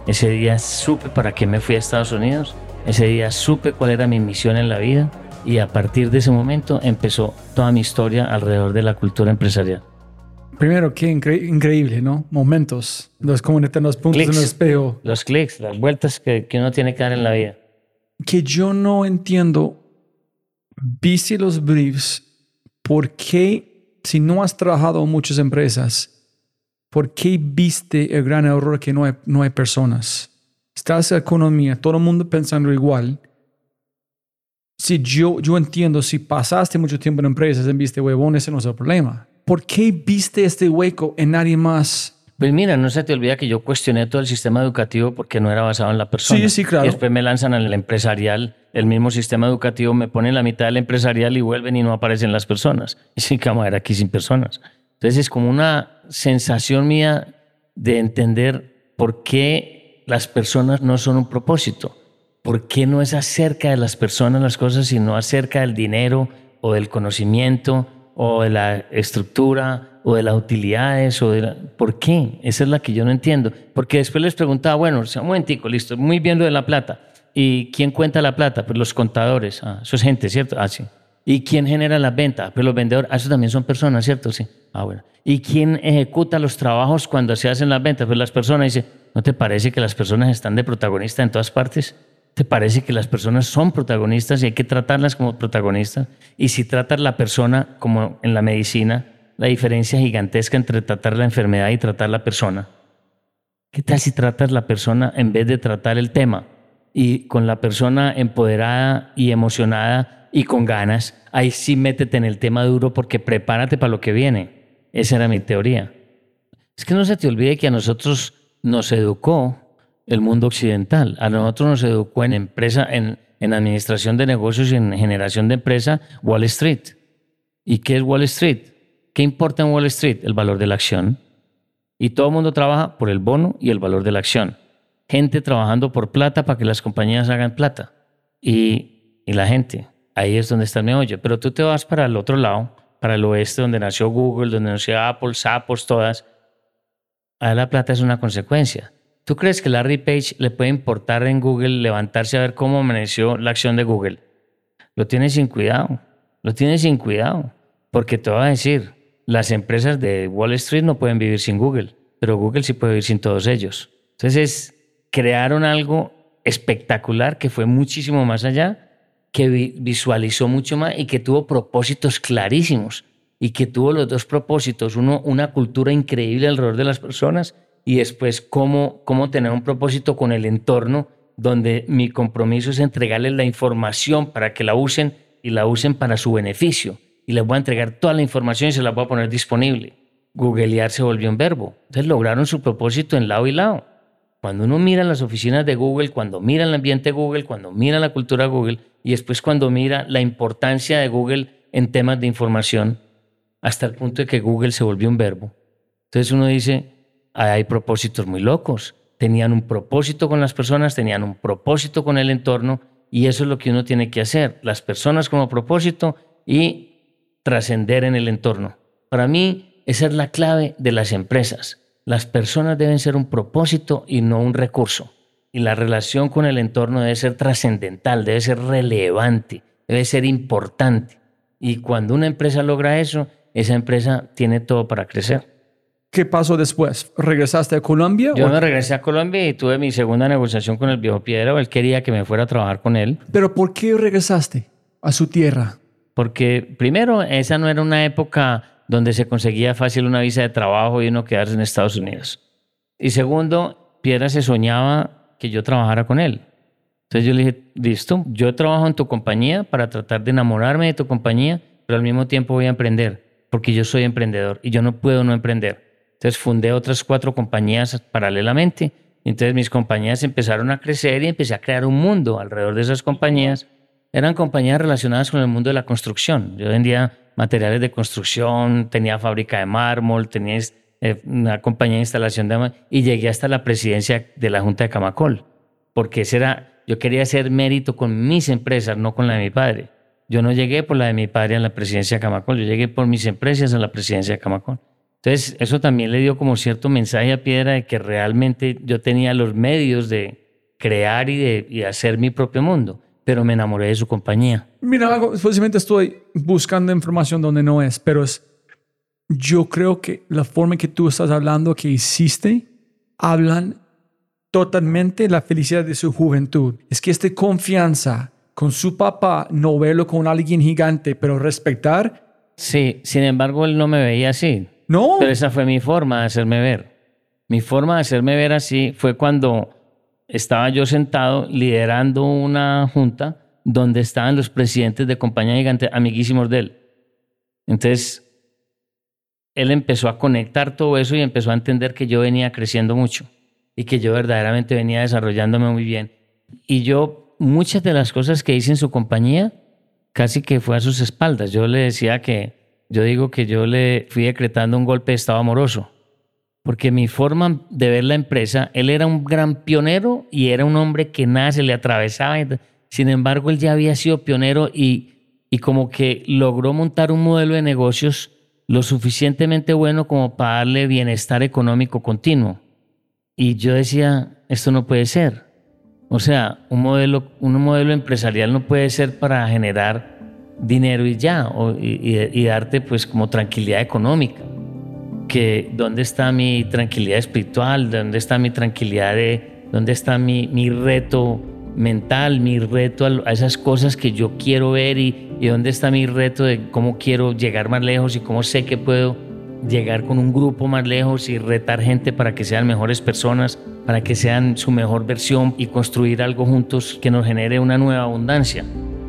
ese día supe para qué me fui a Estados Unidos, ese día supe cuál era mi misión en la vida y a partir de ese momento empezó toda mi historia alrededor de la cultura empresarial. Primero, qué increíble, ¿no? Momentos, los conectan los puntos en el espejo. Los clics, las vueltas que, que uno tiene que dar en la vida. Que yo no entiendo, viste los briefs, ¿por qué, si no has trabajado en muchas empresas, ¿por qué viste el gran error que no hay, no hay personas? Estás en economía, todo el mundo pensando igual. Si yo, yo entiendo, si pasaste mucho tiempo en empresas y viste huevón, ese no es el problema. ¿Por qué viste este hueco en nadie más? Pues mira, no se te olvida que yo cuestioné todo el sistema educativo porque no era basado en la persona. Sí, sí, claro. Y después me lanzan al empresarial, el mismo sistema educativo me pone en la mitad del empresarial y vuelven y no aparecen las personas. [laughs] Y sí, cama, era aquí sin personas. Entonces es como una sensación mía de entender por qué las personas no son un propósito. ¿Por qué no es acerca de las personas las cosas, sino acerca del dinero o del conocimiento o de la estructura o de las utilidades o de ¿Por qué? Esa es la que yo no entiendo. Porque después les preguntaba, bueno, un momentico, listo, muy bien lo de la plata. ¿Y quién cuenta la plata? Pues los contadores. Ah, eso es gente, ¿cierto? Ah, sí. ¿Y quién genera las ventas? Pues los vendedores. Ah, eso también son personas, ¿cierto? Sí. Ah, bueno. ¿Y quién ejecuta los trabajos cuando se hacen las ventas? Pues las personas. Dice, ¿no te parece que las personas están de protagonista en todas partes? ¿Te parece que las personas son protagonistas y hay que tratarlas como protagonistas? Y si tratas la persona como en la medicina, la diferencia gigantesca entre tratar la enfermedad y tratar la persona. ¿Qué tal si tratas la persona en vez de tratar el tema? Y con la persona empoderada y emocionada y con ganas, ahí sí métete en el tema duro porque prepárate para lo que viene. Esa era mi teoría. Es que no se te olvide que a nosotros nos educó el mundo occidental. A nosotros nos educó en empresa, en, en administración de negocios y en generación de empresa Wall Street. ¿Y qué es Wall Street? ¿Qué importa en Wall Street? El valor de la acción. Y todo el mundo trabaja por el bono y el valor de la acción. Gente trabajando por plata para que las compañías hagan plata. Y, y la gente. Ahí es donde está el meollo. Pero tú te vas para el otro lado, para el oeste, donde nació Google, donde nació Apple, Sapos, todas. Ahí la plata es una consecuencia. ¿Tú crees que Larry Page le puede importar en Google levantarse a ver cómo amaneció la acción de Google? Lo tiene sin cuidado, lo tiene sin cuidado, porque te voy a decir, las empresas de Wall Street no pueden vivir sin Google, pero Google sí puede vivir sin todos ellos. Entonces, crearon algo espectacular que fue muchísimo más allá, que visualizó mucho más y que tuvo propósitos clarísimos y que tuvo los dos propósitos, uno, una cultura increíble alrededor de las personas y después cómo, cómo tener un propósito con el entorno donde mi compromiso es entregarles la información para que la usen y la usen para su beneficio. Y les voy a entregar toda la información y se la voy a poner disponible. Googlear se volvió un verbo. Entonces lograron su propósito en lado y lado. Cuando uno mira las oficinas de Google, cuando mira el ambiente Google, cuando mira la cultura Google y después cuando mira la importancia de Google en temas de información, hasta el punto de que Google se volvió un verbo. Entonces uno dice, hay propósitos muy locos. Tenían un propósito con las personas, tenían un propósito con el entorno y eso es lo que uno tiene que hacer. Las personas como propósito y trascender en el entorno. Para mí, esa es la clave de las empresas. Las personas deben ser un propósito y no un recurso. Y la relación con el entorno debe ser trascendental, debe ser relevante, debe ser importante. Y cuando una empresa logra eso, esa empresa tiene todo para crecer. ¿Qué pasó después? ¿Regresaste a Colombia? Yo me regresé a Colombia y tuve mi segunda negociación con el viejo Piedra. Él quería que me fuera a trabajar con él. ¿Pero por qué regresaste a su tierra? Porque primero, esa no era una época donde se conseguía fácil una visa de trabajo y uno quedarse en Estados Unidos. Y segundo, Piedra se soñaba que yo trabajara con él. Entonces yo le dije, listo, yo trabajo en tu compañía para tratar de enamorarme de tu compañía, pero al mismo tiempo voy a emprender, porque yo soy emprendedor y yo no puedo no emprender. Entonces fundé otras cuatro compañías paralelamente. Entonces mis compañías empezaron a crecer y empecé a crear un mundo alrededor de esas compañías. Eran compañías relacionadas con el mundo de la construcción. Yo vendía materiales de construcción, tenía fábrica de mármol, tenía eh, una compañía de instalación de y llegué hasta la presidencia de la Junta de Camacol, porque ese era, yo quería hacer mérito con mis empresas, no con la de mi padre. Yo no llegué por la de mi padre a la presidencia de Camacol, yo llegué por mis empresas a la presidencia de Camacol. Entonces, eso también le dio como cierto mensaje a Piedra de que realmente yo tenía los medios de crear y de hacer mi propio mundo pero me enamoré de su compañía. Mira, posiblemente estoy buscando información donde no es, pero es, yo creo que la forma que tú estás hablando, que hiciste, hablan totalmente la felicidad de su juventud. Es que esta confianza con su papá, no verlo con alguien gigante, pero respetar. Sí, sin embargo, él no me veía así. No. Pero esa fue mi forma de hacerme ver. Mi forma de hacerme ver así fue cuando estaba yo sentado liderando una junta donde estaban los presidentes de compañía gigante, amiguísimos de él. Entonces, él empezó a conectar todo eso y empezó a entender que yo venía creciendo mucho y que yo verdaderamente venía desarrollándome muy bien. Y yo, muchas de las cosas que hice en su compañía, casi que fue a sus espaldas. Yo le decía que, yo digo que yo le fui decretando un golpe de estado amoroso porque mi forma de ver la empresa, él era un gran pionero y era un hombre que nada se le atravesaba. Sin embargo, él ya había sido pionero y, y como que logró montar un modelo de negocios lo suficientemente bueno como para darle bienestar económico continuo. Y yo decía, esto no puede ser. O sea, un modelo, un modelo empresarial no puede ser para generar dinero y ya, y, y darte pues como tranquilidad económica que dónde está mi tranquilidad espiritual, dónde está mi tranquilidad de, dónde está mi, mi reto mental, mi reto a, esas cosas que yo quiero ver y, y dónde está mi reto de cómo quiero llegar más lejos y cómo sé que puedo llegar con un grupo más lejos y retar gente para que sean mejores personas, para que sean su mejor versión y construir algo juntos que nos genere una nueva abundancia.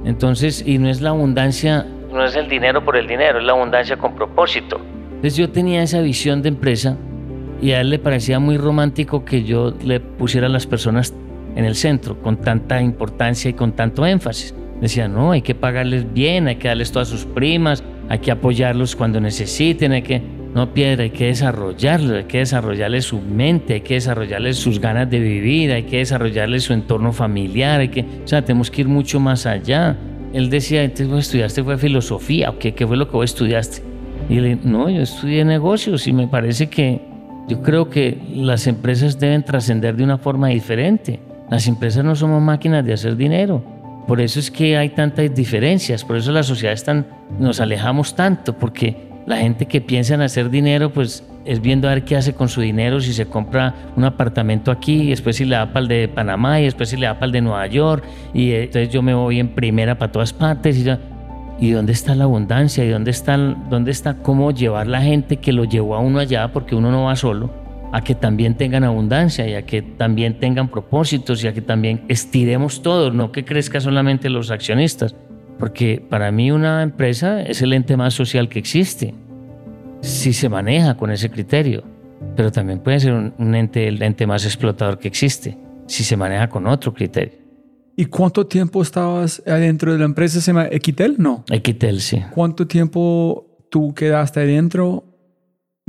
Entonces, y no es la abundancia, no es el dinero por el dinero, es la abundancia con propósito. Entonces yo tenía esa visión de empresa y a él le parecía muy romántico que yo le pusiera a las personas en el centro con tanta importancia y con tanto énfasis. Decía, no, hay que pagarles bien, hay que darles todas sus primas, hay que apoyarlos cuando necesiten, hay que, no piedra, hay que desarrollarlos, hay que desarrollarles su mente, hay que desarrollarles sus ganas de vivir, hay que desarrollarles su entorno familiar, hay que, o sea, tenemos que ir mucho más allá. Él decía, entonces vos estudiaste fue filosofía, ¿o qué, qué fue lo que vos estudiaste? Y le no, yo estudié negocios y me parece que yo creo que las empresas deben trascender de una forma diferente. Las empresas no somos máquinas de hacer dinero. Por eso es que hay tantas diferencias, por eso la sociedad están, nos alejamos tanto, porque la gente que piensa en hacer dinero, pues es viendo a ver qué hace con su dinero, si se compra un apartamento aquí, y después si le da para el de Panamá, y después si le da para el de Nueva York, y entonces yo me voy en primera para todas partes. Y ya, ¿Y dónde está la abundancia? ¿Y dónde está, dónde está cómo llevar la gente que lo llevó a uno allá, porque uno no va solo, a que también tengan abundancia y a que también tengan propósitos y a que también estiremos todos, no que crezca solamente los accionistas? Porque para mí una empresa es el ente más social que existe, si se maneja con ese criterio, pero también puede ser un ente, el ente más explotador que existe, si se maneja con otro criterio. ¿Y cuánto tiempo estabas adentro de la empresa? ¿Se llama Equitel? No. Equitel, sí. ¿Cuánto tiempo tú quedaste adentro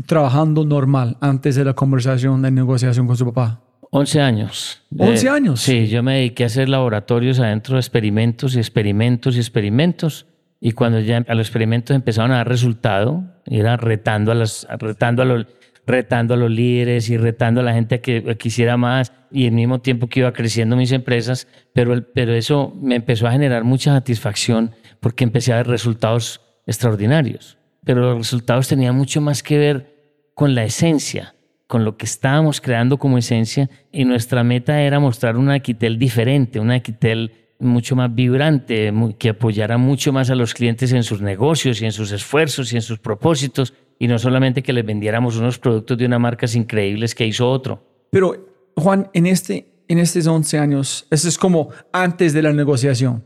trabajando normal antes de la conversación de negociación con su papá? 11 años. 11 Eh, años. Sí, yo me dediqué a hacer laboratorios adentro de experimentos y experimentos y experimentos. Y cuando ya a los experimentos empezaron a dar resultado, era retando a, las, retando a, los, retando a los líderes y retando a la gente que quisiera más y al mismo tiempo que iba creciendo mis empresas, pero, el- pero eso me empezó a generar mucha satisfacción porque empecé a ver resultados extraordinarios. Pero los resultados tenían mucho más que ver con la esencia, con lo que estábamos creando como esencia y nuestra meta era mostrar una Equitel diferente, una Equitel mucho más vibrante, que apoyara mucho más a los clientes en sus negocios y en sus esfuerzos y en sus propósitos y no solamente que les vendiéramos unos productos de unas marcas increíbles que hizo otro. Pero, Juan, en, este, en estos 11 años, eso es como antes de la negociación.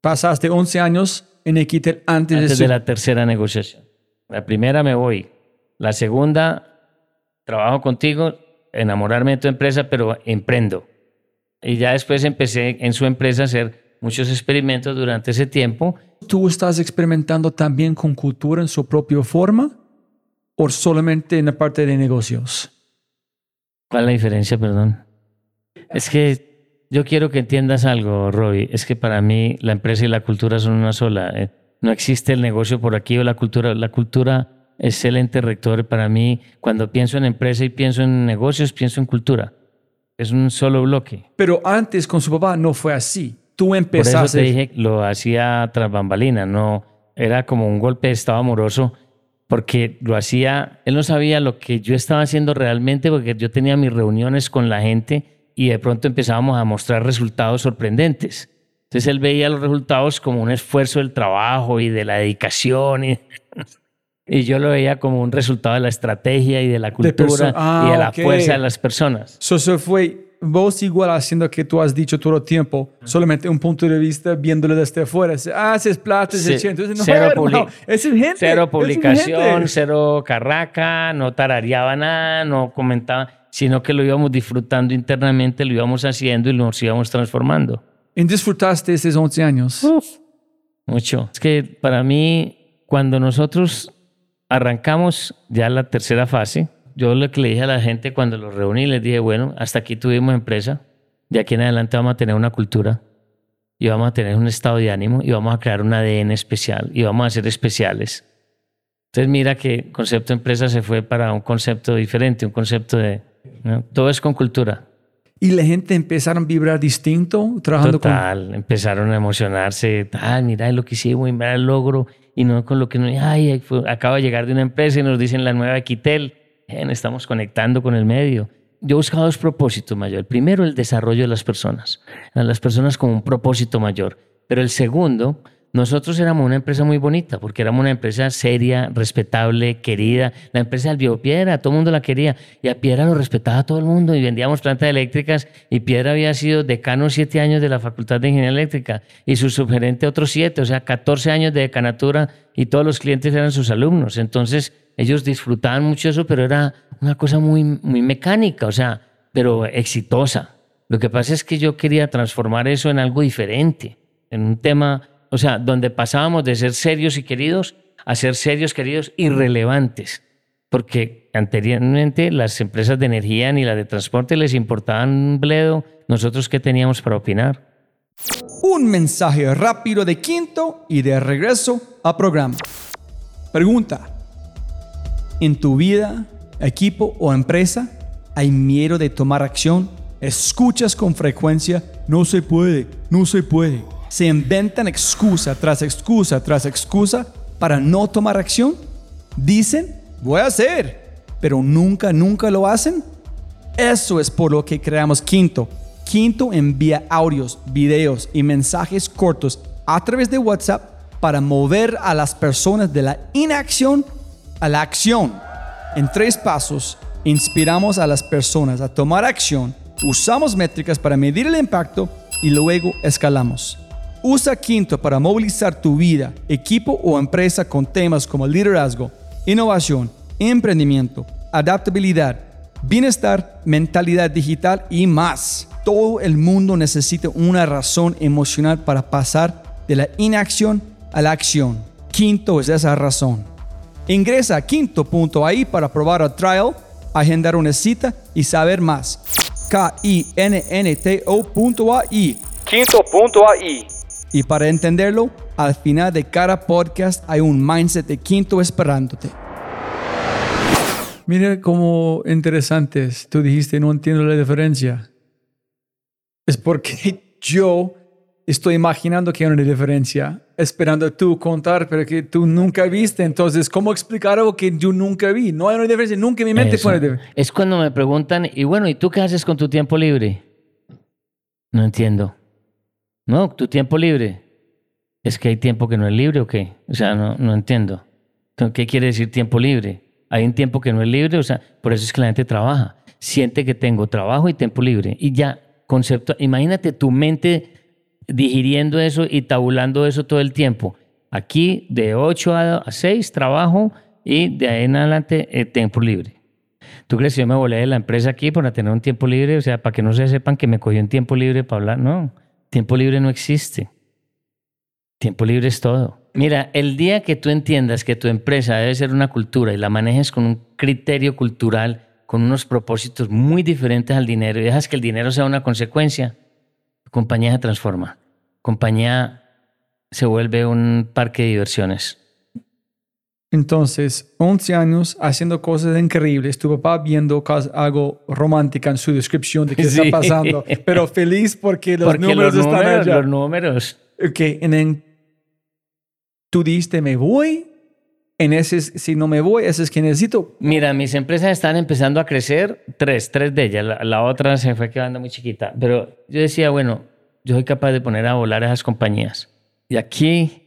Pasaste 11 años en Equitel antes, Antes de, de su- la tercera negociación. La primera me voy. La segunda, trabajo contigo, enamorarme de tu empresa, pero emprendo. Y ya después empecé en su empresa a hacer muchos experimentos durante ese tiempo. ¿Tú estás experimentando también con cultura en su propia forma o solamente en la parte de negocios? ¿Cuál es la diferencia, perdón? Es que yo quiero que entiendas algo, Roy. Es que para mí la empresa y la cultura son una sola. Eh, No existe el negocio por aquí o la cultura. La cultura es el ente rector. Para mí, cuando pienso en empresa y pienso en negocios, pienso en cultura. Es un solo bloque. Pero antes con su papá no fue así. Tú Por eso empezaste. te dije, lo hacía tras bambalina, no era como un golpe de estado amoroso, porque lo hacía, él no sabía lo que yo estaba haciendo realmente, porque yo tenía mis reuniones con la gente y de pronto empezábamos a mostrar resultados sorprendentes. Entonces él veía los resultados como un esfuerzo del trabajo y de la dedicación y, [laughs] y yo lo veía como un resultado de la estrategia y de la cultura Ah, y de la ok. fuerza de las personas. So, so fue vos igual haciendo que tú has dicho todo el tiempo, solamente un punto de vista viéndolo desde afuera. Ah, haces plata, Sí. Entonces, no, cero [laughs] hermano, es gente. Cero es publicación, gente. cero carraca, no tarareaba nada, no comentaba, sino que lo íbamos disfrutando internamente, lo íbamos haciendo y nos íbamos transformando. ¿Y disfrutaste esos 11 años? Mucho. Es que para mí, cuando nosotros arrancamos ya la tercera fase, yo lo que le dije a la gente cuando los reuní, les dije, bueno, hasta aquí tuvimos empresa, de aquí en adelante vamos a tener una cultura y vamos a tener un estado de ánimo y vamos a crear un ADN especial y vamos a ser especiales. Entonces mira que concepto empresa se fue para un concepto diferente, un concepto de... ¿no? Todo es con cultura. Y la gente empezaron a vibrar distinto, trabajando con... Total, empezaron a emocionarse. Ah, mira lo que hicimos, mira el logro. Y no con lo que no. Ay, acaba de llegar de una empresa y nos dicen la nueva Equitel. Estamos conectando con el medio. Yo buscaba dos propósitos mayores. Primero, el desarrollo de las personas. A las personas con un propósito mayor. Pero el segundo, nosotros éramos una empresa muy bonita porque éramos una empresa seria, respetable, querida. La empresa del Biopiedra, todo el mundo la quería. Y a Piedra lo respetaba todo el mundo y vendíamos plantas eléctricas. Y Piedra había sido decano siete años de la Facultad de Ingeniería Eléctrica y su subgerente otros siete, o sea, 14 años de decanatura y todos los clientes eran sus alumnos. Entonces, ellos disfrutaban mucho eso, pero era una cosa muy, muy mecánica, o sea, pero exitosa. Lo que pasa es que yo quería transformar eso en algo diferente, en un tema, o sea, donde pasábamos de ser serios y queridos a ser serios, queridos y relevantes. Porque anteriormente las empresas de energía ni las de transporte les importaban un bledo, nosotros qué teníamos para opinar. Un mensaje rápido de quinto y de regreso a programa. Pregunta. ¿En tu vida, equipo o empresa hay miedo de tomar acción? ¿Escuchas con frecuencia? No se puede, no se puede. ¿Se inventan excusa tras excusa tras excusa para no tomar acción? Dicen, voy a hacer, pero nunca, nunca lo hacen. Eso es por lo que creamos Quinto. Quinto envía audios, videos y mensajes cortos a través de WhatsApp para mover a las personas de la inacción a la acción. En tres pasos, inspiramos a las personas a tomar acción, usamos métricas para medir el impacto y luego escalamos. Usa Quinto para movilizar tu vida, equipo o empresa con temas como liderazgo, innovación, emprendimiento, adaptabilidad, bienestar, mentalidad digital y más. Todo el mundo necesita una razón emocional para pasar de la inacción a la acción. Quinto es esa razón. Ingresa a quinto.ai para probar el trial, agendar una cita y saber más. K-I-N-N-T-O.ai. Quinto.ai. Y para entenderlo, al final de cada podcast hay un mindset de quinto esperándote. Mira cómo interesantes. Tú dijiste, no entiendo la diferencia. Es porque [laughs] yo estoy imaginando que hay una diferencia, esperando tú contar, pero que tú nunca viste. Entonces, ¿cómo explicar algo que yo nunca vi? No hay una diferencia, nunca en mi mente fue una diferencia. Es cuando me preguntan, y bueno, ¿y tú qué haces con tu tiempo libre? No entiendo. No, tu tiempo libre. ¿Es que hay tiempo que no es libre o qué? O sea, no, no entiendo. ¿Qué quiere decir tiempo libre? Hay un tiempo que no es libre, o sea, por eso es que la gente trabaja. Siente que tengo trabajo y tiempo libre. Y ya, concepto, imagínate tu mente digiriendo eso y tabulando eso todo el tiempo. Aquí de 8 a 6 trabajo y de ahí en adelante eh, tiempo libre. ¿Tú crees que yo me volé de la empresa aquí para tener un tiempo libre? O sea, para que no se sepan que me cogió un tiempo libre para hablar. No, tiempo libre no existe. Tiempo libre es todo. Mira, el día que tú entiendas que tu empresa debe ser una cultura y la manejes con un criterio cultural, con unos propósitos muy diferentes al dinero y dejas que el dinero sea una consecuencia, compañía se transforma. Compañía se vuelve un parque de diversiones. Entonces, 11 años haciendo cosas increíbles, tu papá viendo algo romántica en su descripción de qué [laughs] está pasando, pero feliz porque los números están allá. Los números. Ok, en, tú dijiste, me voy, en ese, si no me voy, ese es que necesito. Mira, mis empresas están empezando a crecer, tres, tres de ellas. La, otra se fue quedando muy chiquita. Pero yo decía, bueno, yo soy capaz de poner a volar esas compañías. Y aquí,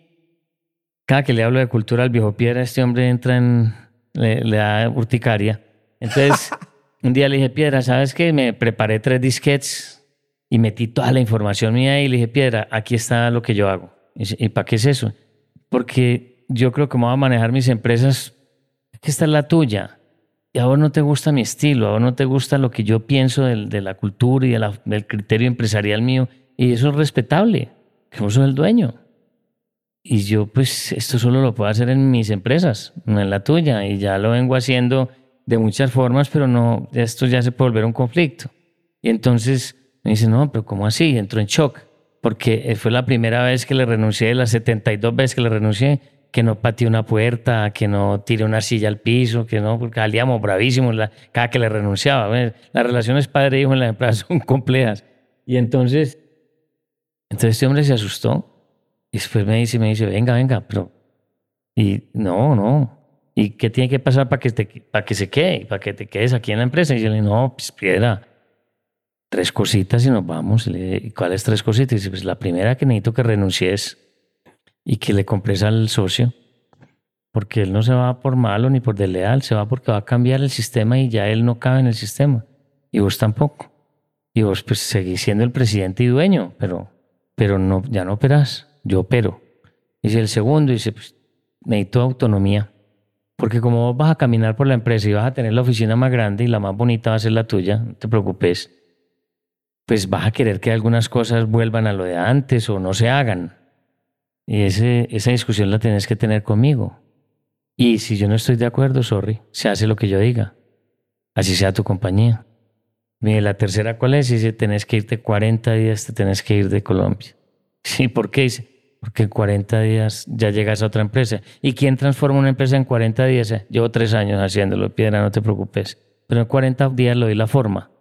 cada que le hablo de cultura al viejo piedra, este hombre entra en, le, da urticaria. Entonces, [laughs] un día le dije, Piedra, ¿sabes qué? Me preparé tres disquets y metí toda la información mía y le dije, Piedra, aquí está lo que yo hago. ¿Y, ¿y para qué es eso? Porque yo creo que me voy a manejar mis empresas, esta es la tuya. Y a vos no te gusta mi estilo, a vos no te gusta lo que yo pienso de, la cultura y del criterio empresarial mío. Y eso es respetable, que vos sos el dueño. Y yo, pues, esto solo lo puedo hacer en mis empresas, no en la tuya. Y ya lo vengo haciendo de muchas formas, pero no, esto ya se puede volver un conflicto. Y entonces me dice, no, pero ¿cómo así? Entró en shock, porque fue la primera vez que le renuncié, las 72 veces que le renuncié, que no patee una puerta, que no tire una silla al piso, que no, porque salíamos bravísimos cada que le renunciaba. Las relaciones padre-hijo en la empresa [laughs] son complejas. Y entonces, entonces este hombre se asustó y después me dice, me dice, venga, venga, pero, y no, no. ¿Y qué tiene que pasar para que, te, para que se quede, para que te quedes aquí en la empresa? Y yo le dije, no, pues piedra, tres cositas y nos vamos. Y ¿cuáles tres cositas? Y dice, pues la primera que necesito que renuncies y que le compres al socio, porque él no se va por malo ni por desleal, se va porque va a cambiar el sistema y ya él no cabe en el sistema. Y vos tampoco. Y vos pues seguís siendo el presidente y dueño, pero, pero no, ya no operás, yo opero. Dice el segundo, dice, pues necesito autonomía. Porque como vos vas a caminar por la empresa y vas a tener la oficina más grande y la más bonita va a ser la tuya, no te preocupes, pues vas a querer que algunas cosas vuelvan a lo de antes o no se hagan. Y ese, esa discusión la tienes que tener conmigo. Y si yo no estoy de acuerdo, sorry, se hace lo que yo diga. Así sea tu compañía. Mire, la tercera, ¿cuál es? Dice, tenés que irte 40 días, te tenés que ir de Colombia. [laughs] Sí, ¿por qué? Dice, porque en 40 días ya llegas a otra empresa. ¿Y quién transforma una empresa en 40 días? Eh, llevo tres años haciéndolo, piedra, no te preocupes. Pero en 40 días le doy la forma.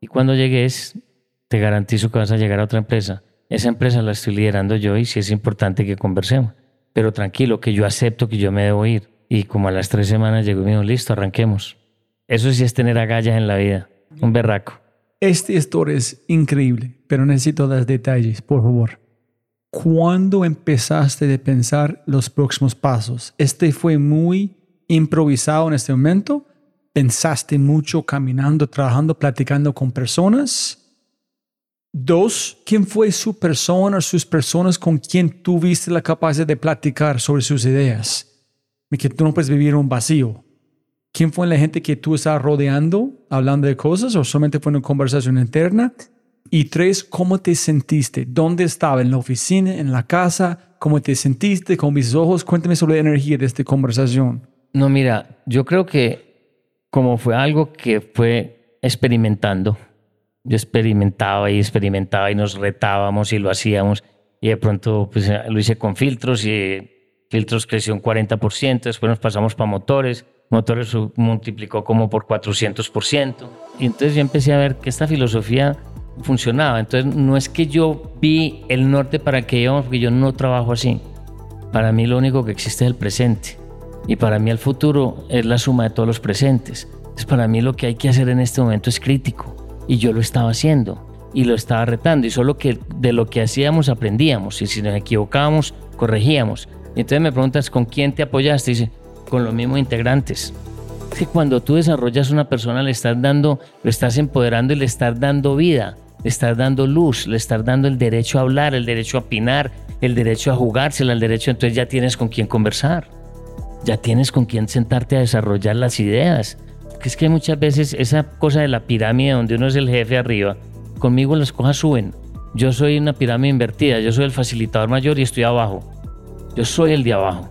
Y cuando llegues, te garantizo que vas a llegar a otra empresa esa empresa la estoy liderando yo y sí es importante que conversemos. Pero tranquilo, que yo acepto que yo me debo ir. Y como a las tres semanas llegó y me dijo, listo, arranquemos. Eso sí es tener agallas en la vida. Un berraco. Esta historia es increíble, pero necesito dar detalles, por favor. ¿Cuándo empezaste a pensar los próximos pasos? ¿Este fue muy improvisado en este momento? ¿Pensaste mucho caminando, trabajando, platicando con personas? Dos, ¿quién fue su persona, sus personas con quien tuviste la capacidad de platicar sobre sus ideas? Y que tú no puedes vivir un vacío. ¿Quién fue la gente que tú estabas rodeando, hablando de cosas, o solamente fue una conversación interna? Y tres, ¿cómo te sentiste? ¿Dónde estaba? ¿En la oficina? ¿En la casa? ¿Cómo te sentiste con mis ojos? Cuéntame sobre la energía de esta conversación. No, mira, yo creo que como fue algo que fue experimentando, Yo experimentaba y experimentaba y nos retábamos y lo hacíamos. Y de pronto pues, lo hice con filtros y filtros creció un 40%. Después nos pasamos para motores. Motores multiplicó como por 400%. Y entonces yo empecé a ver que esta filosofía funcionaba. Entonces no es que yo vi el norte para que íbamos, porque yo no trabajo así. Para mí lo único que existe es el presente. Y para mí el futuro es la suma de todos los presentes. Entonces para mí lo que hay que hacer en este momento es crítico. Y yo lo estaba haciendo. Y lo estaba retando. Y solo que de lo que hacíamos aprendíamos. Y si nos equivocábamos, corregíamos. Y entonces me preguntas, ¿con quién te apoyaste? Y dice, con los mismos integrantes. Es que cuando tú desarrollas una persona le estás dando, lo estás empoderando y le estás dando vida le estás dando luz, le estás dando el derecho a hablar, el derecho a opinar, el derecho a jugársela, el derecho, entonces ya tienes con quién conversar, ya tienes con quién sentarte a desarrollar las ideas. Es que muchas veces esa cosa de la pirámide donde uno es el jefe arriba, conmigo las cosas suben. Yo soy una pirámide invertida, yo soy el facilitador mayor y estoy abajo. Yo soy el de abajo.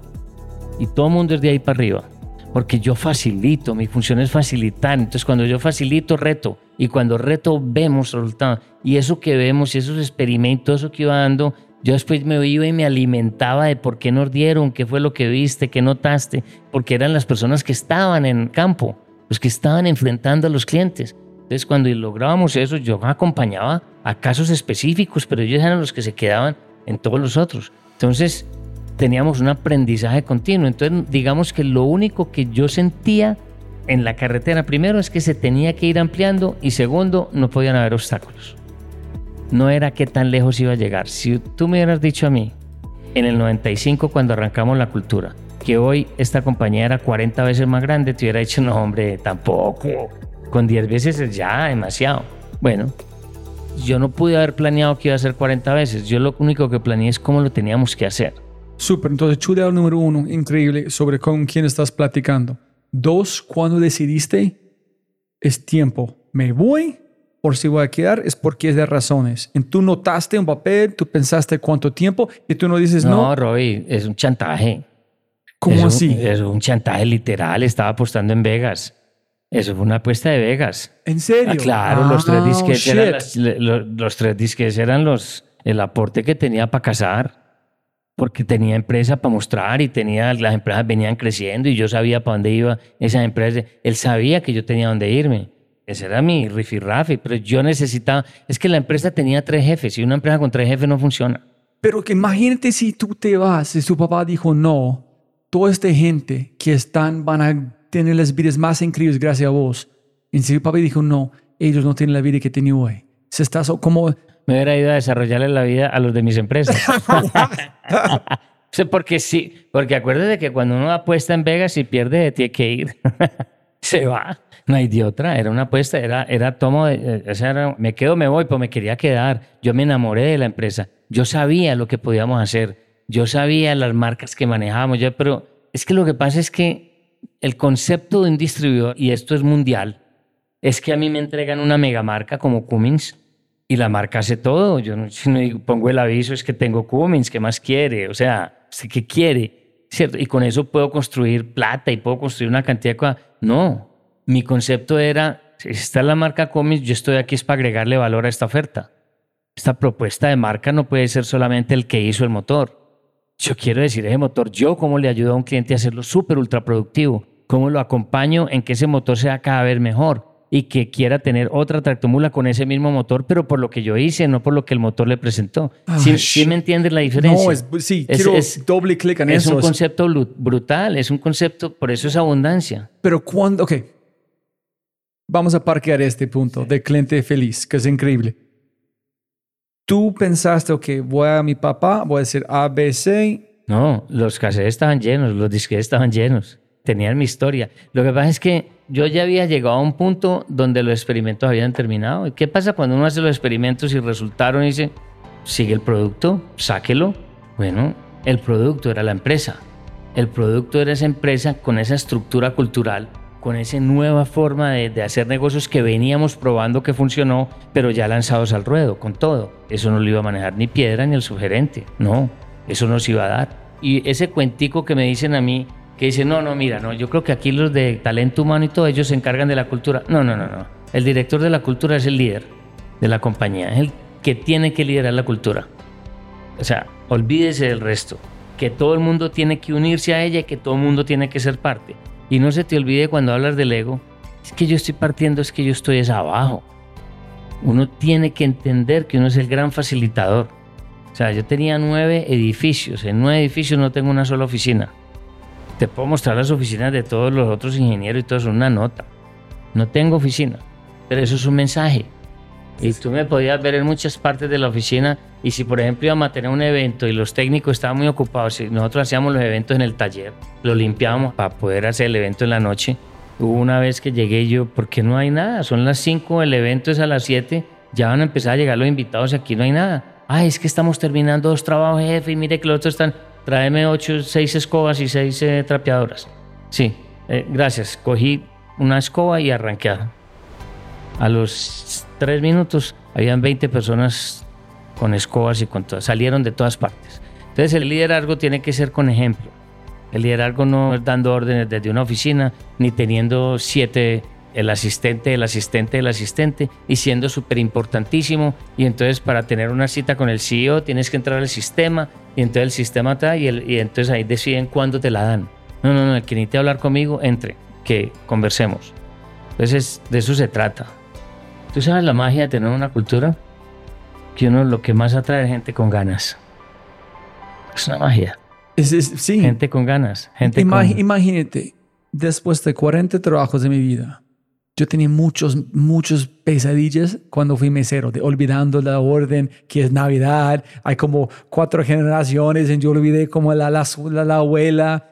Y todo el mundo es de ahí para arriba. Porque yo facilito, mi función es facilitar. Entonces cuando yo facilito, reto. Y cuando reto, vemos resultados. Y eso que vemos y esos experimentos, eso que iba dando, yo después me iba y me alimentaba de por qué nos dieron, qué fue lo que viste, qué notaste, porque eran las personas que estaban en campo, los que estaban enfrentando a los clientes. Entonces, cuando lográbamos eso, yo acompañaba a casos específicos, pero ellos eran los que se quedaban en todos los otros. Entonces, teníamos un aprendizaje continuo. Entonces, digamos que lo único que yo sentía en la carretera, primero es que se tenía que ir ampliando y segundo, no podían haber obstáculos. No era qué tan lejos iba a llegar. Si tú me hubieras dicho a mí, en el 95 cuando arrancamos la cultura, que hoy esta compañía era 40 veces más grande, te hubiera dicho, no hombre, tampoco. Con 10 veces es ya demasiado. Bueno, yo no pude haber planeado que iba a ser 40 veces. Yo lo único que planeé es cómo lo teníamos que hacer. Súper, entonces chuleado número uno, increíble, sobre con quién estás platicando. Dos, cuando decidiste, es tiempo. Me voy, por si voy a quedar, es porque es de razones. Y tú notaste un papel, tú pensaste cuánto tiempo y tú no dices no. No, Roy, es un chantaje. ¿Cómo así? es un chantaje literal. Estaba apostando en Vegas. Eso fue una apuesta de Vegas. ¿En serio? Ah, claro, los tres disques eran los, los, tres disques eran los el aporte que tenía para casar porque tenía empresa para mostrar y tenía, las empresas venían creciendo y yo sabía para dónde iba esa empresa. Él sabía que yo tenía dónde irme. Ese era mi rifirrafe, pero yo necesitaba, es que la empresa tenía tres jefes y una empresa con tres jefes no funciona. Pero que imagínate si tú te vas y su papá dijo no, toda esta gente que están van a tener las vidas más increíbles gracias a vos. Si su papá dijo no, ellos no tienen la vida que tienen hoy. Se está como me hubiera ido a desarrollarle la vida a los de mis empresas. [laughs] [laughs] porque sí, porque acuérdate que cuando uno apuesta en Vegas y pierde, tiene que ir. [laughs] Se va. No hay de otra. Era una apuesta, era, era tomo, de, eh, me quedo, me voy, pues me quería quedar. Yo me enamoré de la empresa. Yo sabía lo que podíamos hacer. Yo sabía las marcas que manejábamos. Yo, pero es que lo que pasa es que el concepto de un distribuidor, y esto es mundial, es que a mí me entregan una megamarca como Cummins y la marca hace todo. Yo no, si no pongo el aviso es que tengo Cummins, ¿qué más quiere? O sea, ¿qué quiere? ¿Cierto? Y con eso puedo construir plata y puedo construir una cantidad de cosas. No, mi concepto era, si está la marca Cummins, yo estoy aquí es para agregarle valor a esta oferta. Esta propuesta de marca no puede ser solamente el que hizo el motor. Yo quiero decir, ese motor, yo cómo le ayudo a un cliente a hacerlo súper ultra productivo, cómo lo acompaño en que ese motor sea cada vez mejor y que quiera tener otra tractomula con ese mismo motor, pero por lo que yo hice, no por lo que el motor le presentó. Ah, ¿Sí, me entiendes la diferencia? No, es, sí, quiero doble clic en eso. Es un concepto brutal, es un concepto, por eso es abundancia. Pero cuando, ok, vamos a parquear este punto de cliente feliz, que es increíble. Tú pensaste, ok, voy a mi papá, voy a decir ABC. No, los cassettes estaban llenos, los disques estaban llenos, tenían mi historia. Lo que pasa es que yo ya había llegado a un punto donde los experimentos habían terminado. ¿Y qué pasa cuando uno hace los experimentos y resultaron y dice, sigue el producto, sáquelo? Bueno, el producto era la empresa. El producto era esa empresa con esa estructura cultural, con esa nueva forma de, hacer negocios que veníamos probando que funcionó, pero ya lanzados al ruedo, con todo. Eso no lo iba a manejar ni Piedra ni el sugerente. No, eso no se iba a dar. Y ese cuentico que me dicen a mí, que dice, no, no, mira, no, yo creo que aquí los de talento humano y todo, ellos se encargan de la cultura. No, no, no, no. El director de la cultura es el líder. de la compañía, es el que tiene que liderar la cultura. O sea, olvídese del resto, que todo el mundo tiene que unirse a ella y que todo el mundo tiene que ser parte. Y no se te olvide cuando hablas del ego, es que yo estoy partiendo, es que yo estoy es abajo. Uno tiene que entender que uno es el gran facilitador. O sea, yo tenía nueve edificios, en nueve edificios no tengo una sola oficina. Te puedo mostrar las oficinas de todos los otros ingenieros y todo eso, una nota. No tengo oficina, pero eso es un mensaje. Y tú me podías ver en muchas partes de la oficina y si por ejemplo íbamos a tener un evento y los técnicos estaban muy ocupados, nosotros hacíamos los eventos en el taller, lo limpiábamos para poder hacer el evento en la noche. Hubo una vez que llegué yo, porque no hay nada, son las 5, el evento es a las 7, ya van a empezar a llegar los invitados y aquí no hay nada. Ay, es que estamos terminando dos trabajos, jefe, y mire que los otros están, tráeme ocho, seis escobas y seis eh, trapeadoras. Sí, eh, gracias, cogí una escoba y arranqué. A los tres minutos habían 20 personas con escobas y con todas, salieron de todas partes. Entonces el liderazgo tiene que ser con ejemplo. El liderazgo no es dando órdenes desde una oficina ni teniendo siete, el asistente, el asistente, el asistente y siendo súper importantísimo. Y entonces para tener una cita con el CEO tienes que entrar al sistema y entonces el sistema está y, y entonces ahí deciden cuándo te la dan. No, no, no, el que necesite hablar conmigo, entre, que conversemos. Entonces de eso se trata. ¿Tú sabes la magia de tener una cultura? Que uno lo que más atrae es gente con ganas. Es una magia. Es, es- sí. Gente con ganas. Gente Ima- con... Imagínate, después de 40 trabajos de mi vida, yo tenía muchos, muchos pesadillas cuando fui mesero, de olvidando la orden, que es Navidad, hay como cuatro generaciones, y yo olvidé como la, la, la, la abuela.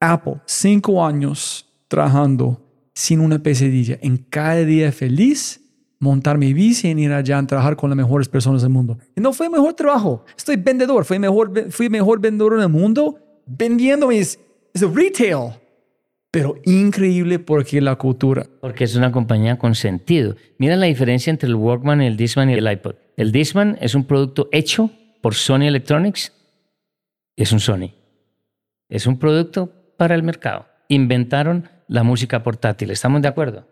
Apple, cinco años trabajando sin una pesadilla, en cada día feliz, montar mi bici y ir allá a trabajar con las mejores personas del mundo. Y no fue mejor trabajo, estoy vendedor, fui mejor, fui mejor vendedor en el mundo vendiendo mis es retail. Pero increíble porque la cultura. Porque es una compañía con sentido. Mira la diferencia entre el Walkman, el Discman y el iPod. El Discman es un producto hecho por Sony Electronics. Es un Sony. Es un producto para el mercado. Inventaron la música portátil. ¿Estamos de acuerdo?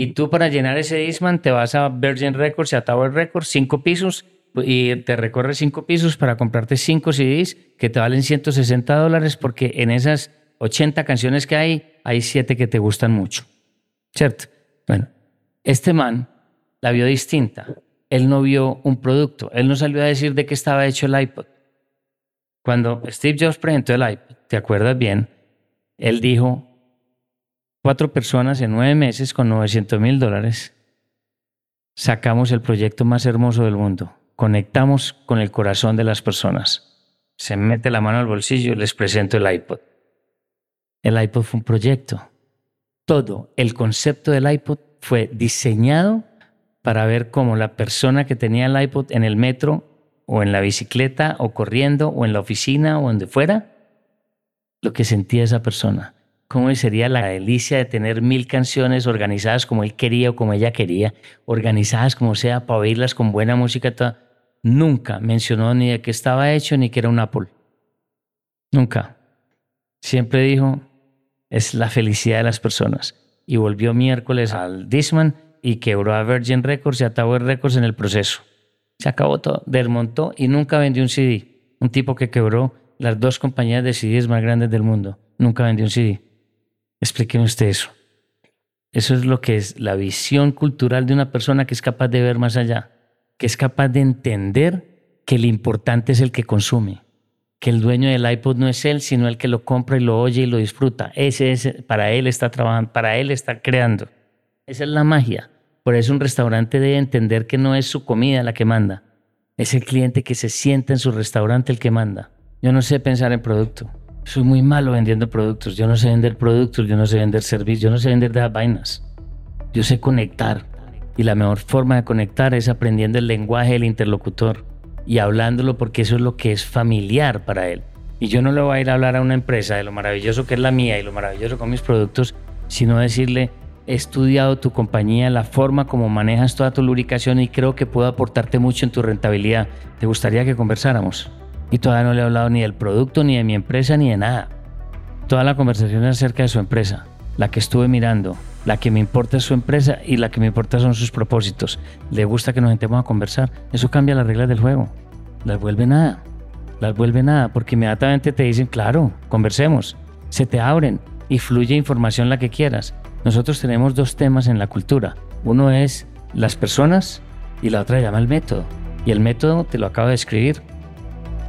Y tú para llenar ese Discman te vas a Virgin Records y a Tower Records, cinco pisos, y te recorres cinco pisos para comprarte cinco CDs que te valen 160 dólares porque en esas 80 canciones que hay, hay siete que te gustan mucho. ¿Cierto? Bueno, este man la vio distinta. Él no vio un producto. Él no salió a decir de qué estaba hecho el iPod. Cuando Steve Jobs presentó el iPod, ¿te acuerdas bien? Él dijo, cuatro personas en nueve meses con 900 mil dólares, sacamos el proyecto más hermoso del mundo. Conectamos con el corazón de las personas. Se mete la mano al bolsillo y les presento el iPod. El iPod fue un proyecto. Todo el concepto del iPod fue diseñado para ver cómo la persona que tenía el iPod en el metro o en la bicicleta o corriendo o en la oficina o donde fuera, lo que sentía esa persona. Cómo sería la delicia de tener mil canciones organizadas como él quería o como ella quería, organizadas como sea para oírlas con buena música. Nunca mencionó ni de qué estaba hecho ni que era un Apple. Nunca. Siempre dijo, es la felicidad de las personas. Y volvió miércoles al Disman y quebró a Virgin Records y a Tower Records en el proceso. Se acabó todo, desmontó y nunca vendió un CD. Un tipo que quebró las dos compañías de CDs más grandes del mundo. Nunca vendió un CD. Explíqueme usted eso. Eso es lo que es la visión cultural de una persona que es capaz de ver más allá, que es capaz de entender que lo importante es el que consume, que el dueño del iPod no es él, sino el que lo compra y lo oye y lo disfruta. Ese es, para él está trabajando, para él está creando. Esa es la magia. Por eso un restaurante debe entender que no es su comida la que manda, es el cliente que se sienta en su restaurante el que manda. Yo no sé pensar en producto. Soy muy malo vendiendo productos. Yo no sé vender productos, yo no sé vender servicios, yo no sé vender de las vainas. Yo sé conectar. Y la mejor forma de conectar es aprendiendo el lenguaje del interlocutor y hablándolo porque eso es lo que es familiar para él. Y yo no le voy a ir a hablar a una empresa de lo maravilloso que es la mía y lo maravilloso con mis productos, sino decirle, he estudiado tu compañía, la forma como manejas toda tu lubricación y creo que puedo aportarte mucho en tu rentabilidad. ¿Te gustaría que conversáramos? Y todavía no le he hablado ni del producto, ni de mi empresa, ni de nada. Toda la conversación es acerca de su empresa, la que estuve mirando, La que me importa es su empresa y la que me importa son sus propósitos. Le gusta que nos sentemos a conversar. Eso cambia las reglas del juego. Las vuelve nada. Las vuelve nada porque inmediatamente te dicen, claro, conversemos. Se te abren y fluye información la que quieras. Nosotros tenemos dos temas en la cultura. Uno es las personas y la otra llama el método. Y el método te lo acabo de escribir.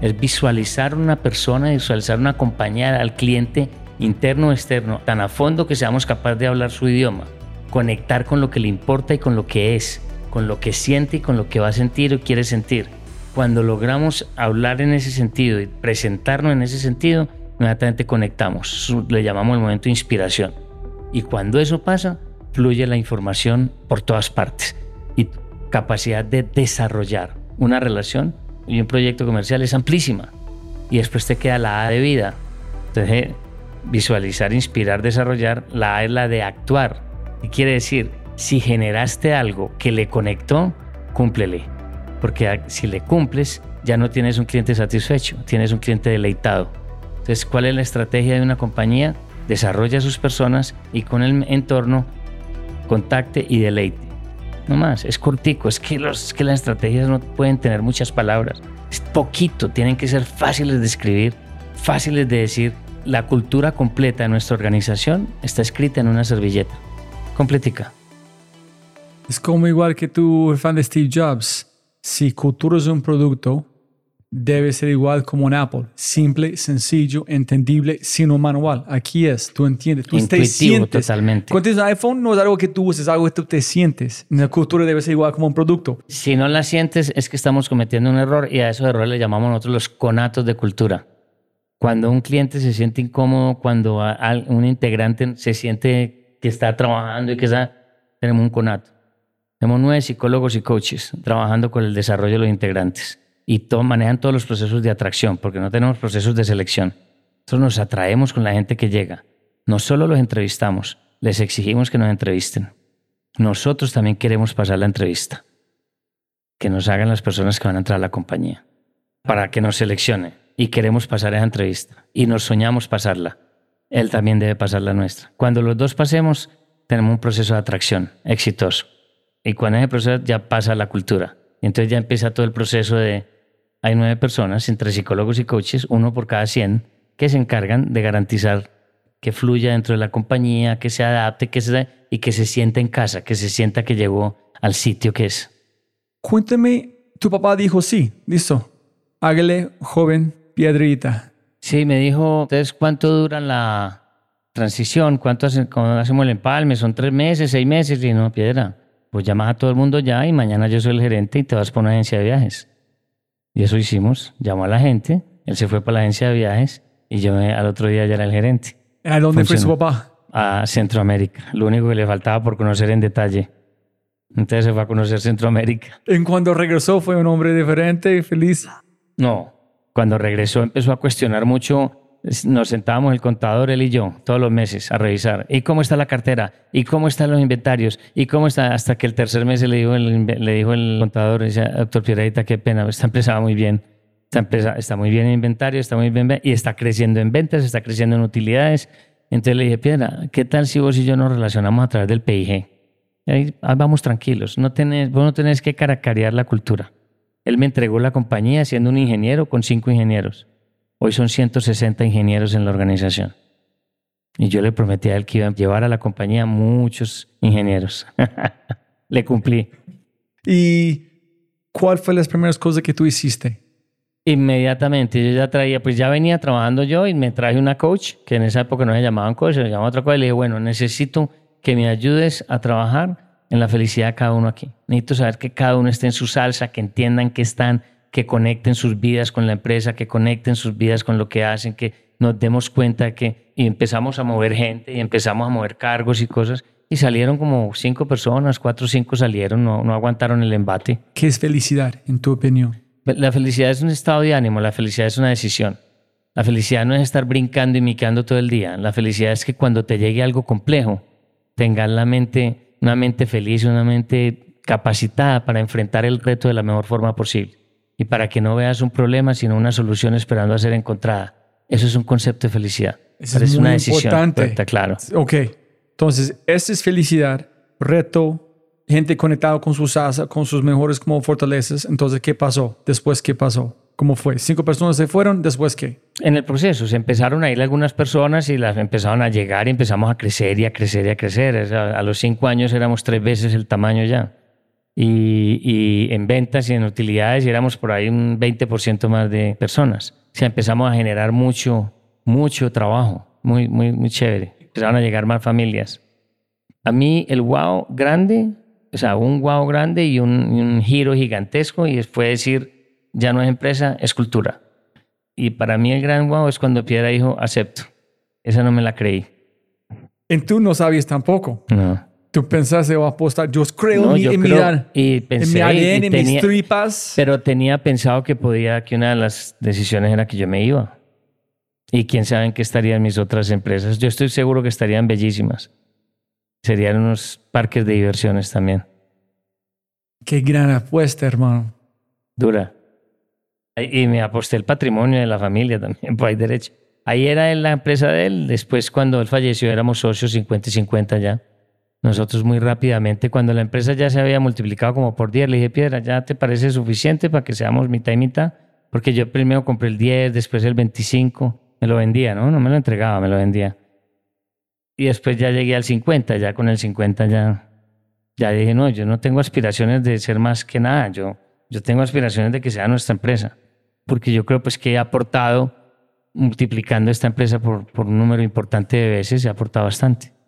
Es visualizar una persona, visualizar una compañía al cliente interno o externo, tan a fondo que seamos capaces de hablar su idioma, conectar con lo que le importa y con lo que es, con lo que siente y con lo que va a sentir o quiere sentir. Cuando logramos hablar en ese sentido y presentarnos en ese sentido, inmediatamente conectamos. le llamamos el momento inspiración. Y cuando eso pasa, fluye la información por todas partes. Y capacidad de desarrollar una relación y un proyecto comercial es amplísima. Y después te queda la A de vida. Entonces, visualizar, inspirar, desarrollar. La A es la de actuar. ¿Qué quiere decir? Si generaste algo que le conectó, cúmplele. Porque si le cumples, ya no tienes un cliente satisfecho, tienes un cliente deleitado. Entonces, ¿cuál es la estrategia de una compañía? Desarrolla a sus personas y con el entorno contacte y deleite. No más, es cortico, es que, los, que las estrategias no pueden tener muchas palabras. Es poquito, tienen que ser fáciles de escribir, fáciles de decir la cultura completa de nuestra organización está escrita en una servilleta. Completica. Es como igual que tu fan de Steve Jobs. Si cultura es un producto, debe ser igual como un Apple. Simple, sencillo, entendible, sin un manual. Aquí es, tú entiendes, tú Intuitivo, te sientes. totalmente. Cuando tienes un iPhone no es algo que tú uses, es algo que tú te sientes. La cultura debe ser igual como un producto. Si no la sientes es que estamos cometiendo un error y a esos errores le llamamos nosotros los conatos de cultura. Cuando un cliente se siente incómodo, cuando un integrante se siente que está trabajando y que está, tenemos un conato. Tenemos nueve psicólogos y coaches trabajando con el desarrollo de los integrantes y manejan todos los procesos de atracción, porque no tenemos procesos de selección. Nosotros nos atraemos con la gente que llega. No solo los entrevistamos, les exigimos que nos entrevisten. Nosotros también queremos pasar la entrevista. Que nos hagan las personas que van a entrar a la compañía. Para que nos seleccione y queremos pasar esa entrevista y nos soñamos pasarla, él también debe pasar la nuestra. Cuando los dos pasemos, tenemos un proceso de atracción exitoso. Y cuando ese proceso ya pasa la cultura. Y entonces ya empieza todo el proceso de, hay nueve personas, entre psicólogos y coaches, uno por cada 100, que se encargan de garantizar que fluya dentro de la compañía, que se adapte que se, y que se sienta en casa, que se sienta que llegó al sitio que es. Cuéntame, tu papá dijo sí, listo, hágale, joven, piedrita. Sí, me dijo, entonces, ¿cuánto dura la transición? ¿Cuánto hacemos el empalme? ¿Son tres meses, seis meses? Y no, piedra, pues llamas a todo el mundo ya y mañana yo soy el gerente y te vas por una agencia de viajes. Y eso hicimos, llamó a la gente, él se fue para la agencia de viajes y yo al otro día ya era el gerente. ¿A dónde fue su papá? A Centroamérica, lo único que le faltaba por conocer en detalle. Entonces se fue a conocer Centroamérica. ¿En cuando regresó fue un hombre diferente y feliz? No, cuando regresó empezó a cuestionar mucho. Nos sentábamos el contador, él y yo, todos los meses a revisar. ¿Y cómo está la cartera? ¿Y cómo están los inventarios? ¿Y cómo está? Hasta que el tercer mes le dijo el, le dijo el contador, dice, doctor Piedradita, qué pena, esta empresa va muy bien. Esta empresa está muy bien en inventario, está muy bien y está creciendo en ventas, está creciendo en utilidades. Entonces le dije, Piedra, ¿qué tal si vos y yo nos relacionamos a través del PIG? ahí vamos tranquilos, no tenés, vos no tenés que caracarear la cultura. Él me entregó la compañía siendo un ingeniero con cinco ingenieros. Hoy son 160 ingenieros en la organización. Y yo le prometí a él que iba a llevar a la compañía muchos ingenieros. [laughs] le cumplí. ¿Y cuál fue las primeras cosas que tú hiciste? Inmediatamente, yo ya traía, pues ya venía trabajando yo y me traje una coach, que en esa época no se llamaban coach, se llamaban otra cosa, y le dije, bueno, necesito que me ayudes a trabajar en la felicidad de cada uno aquí. Necesito saber que cada uno esté en su salsa, que entiendan que están, que conecten sus vidas con la empresa, que conecten sus vidas con lo que hacen, que nos demos cuenta que y empezamos a mover gente y empezamos a mover cargos y cosas y salieron como cinco personas, cuatro o cinco salieron, no, no aguantaron el embate. ¿Qué es felicidad, en tu opinión? La felicidad es un estado de ánimo, la felicidad es una decisión. La felicidad no es estar brincando y micando todo el día. La felicidad es que cuando te llegue algo complejo, tengas la mente una mente feliz, una mente capacitada para enfrentar el reto de la mejor forma posible y para que no veas un problema, sino una solución esperando a ser encontrada. Eso es un concepto de felicidad. Eso es, una decisión. Importante. claro. Ok. Entonces, esa es felicidad, reto, gente conectada con sus asas, con sus mejores como fortalezas. Entonces, ¿qué pasó? Después, ¿qué pasó? ¿Cómo fue? ¿Cinco personas se fueron? ¿Después qué? En el proceso se empezaron a ir algunas personas y las empezaron a llegar y empezamos a crecer y a crecer y a crecer. a los cinco años éramos tres veces el tamaño ya. Y, y en ventas y en utilidades éramos por ahí un 20% más de personas. O sea, empezamos a generar mucho, mucho trabajo, muy, muy, muy chévere. Empezaron a llegar más familias. A mí el wow grande, o sea, un wow grande y un, un giro gigantesco y después decir, ya no es empresa, es cultura. Y para mí el gran wow es cuando Piedra dijo, acepto. Esa no me la creí. En tú no sabías tampoco. No. Tú pensaste, voy a apostar, yo creo No, en, mi, yo en, creo- mi, y en pensé, mi y ADN, en mis tripas. Pero tenía pensado que podía, que una de las decisiones era que yo me iba. Y quién sabe en qué estarían mis otras empresas. Yo estoy seguro que estarían bellísimas. Serían unos parques de diversiones también. Qué gran apuesta, hermano. Dura. Y y me aposté el patrimonio de la familia también, [laughs] por ahí derecho. Ahí era la empresa de él. Después, cuando él falleció, éramos socios 50 y 50 ya. Nosotros muy rápidamente, cuando la empresa ya se había multiplicado como por 10, le dije, Piedra, ¿ya te parece suficiente para que seamos mitad y mitad? Porque yo primero compré el 10, después el 25, me lo vendía, ¿no? No me lo entregaba, me lo vendía. Y después ya llegué al 50, ya con el 50 ya, ya dije, no, yo no tengo aspiraciones de ser más que nada, yo, yo tengo aspiraciones de que sea nuestra empresa, porque yo creo pues que he aportado, multiplicando esta empresa por, por un número importante de veces, he aportado bastante.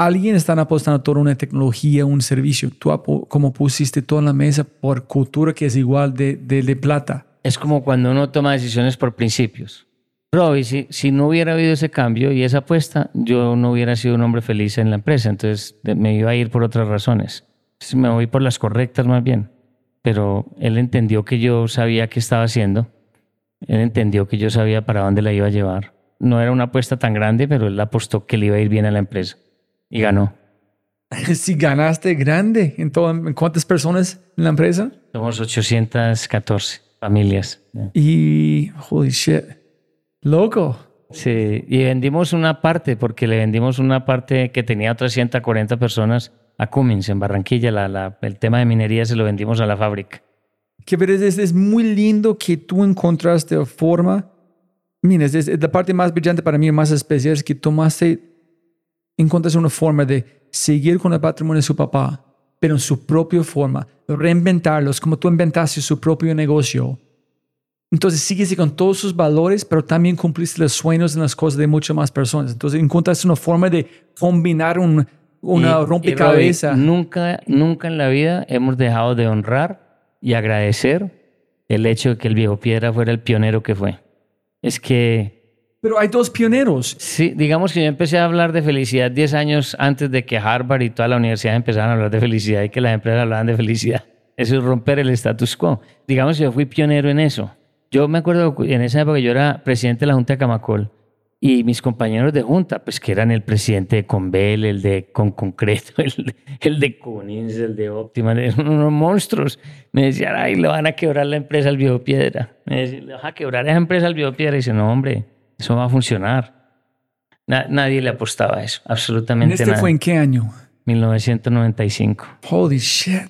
Alguien está apostando toda una tecnología, un servicio. Tú como pusiste todo en la mesa por cultura que es igual de, de, de plata. Es como cuando uno toma decisiones por principios. Robbie, si, si no hubiera habido ese cambio y esa apuesta, yo no hubiera sido un hombre feliz en la empresa. Entonces me iba a ir por otras razones. Entonces, me voy por las correctas más bien. Pero él entendió que yo sabía qué estaba haciendo. Él entendió que yo sabía para dónde la iba a llevar. No era una apuesta tan grande, pero él apostó que le iba a ir bien a la empresa. Y ganó. [laughs] Si ganaste grande, ¿en, todo, ¿en cuántas personas en la empresa? Somos 814 familias. Y, holy shit, loco. Sí, y vendimos una parte, porque le vendimos una parte que tenía otras 140 personas a Cummins en Barranquilla. La, la- el tema de minería se lo vendimos a la fábrica. Que ver, es, es muy lindo que tú encontraste forma. Mira, es, es la parte más brillante para mí, más especial, es que tomaste, encontraste una forma de seguir con el patrimonio de su papá, pero en su propia forma, reinventarlos, como tú inventaste su propio negocio. Entonces sigues con todos sus valores, pero también cumpliste los sueños en las cosas de muchas más personas. Entonces encontraste una forma de combinar un, una Y- y, rompecabezas. Robbie, nunca, nunca en la vida hemos dejado de honrar y agradecer el hecho de que el viejo Piedra fuera el pionero que fue. Es que Pero hay dos pioneros. Sí, digamos que yo empecé a hablar de felicidad 10 años antes de que Harvard y toda la universidad empezaran a hablar de felicidad y que las empresas hablaban de felicidad. Eso es romper el status quo. Digamos que yo fui pionero en eso. Yo me acuerdo en esa época yo era presidente de la Junta de Camacol y mis compañeros de Junta, pues que eran el presidente de Convel, el de Con Concreto, [laughs] el, de- el de Cummins, el de Optima, unos monstruos. Me decían, ay, le van a quebrar la empresa al viejo Piedra. Me decían, le van a quebrar esa empresa al viejo Piedra. Y dice, no, hombre, eso va a funcionar. Na- nadie le apostaba a eso, ¿En absolutamente este nada. fue en qué año? 1995. Holy shit.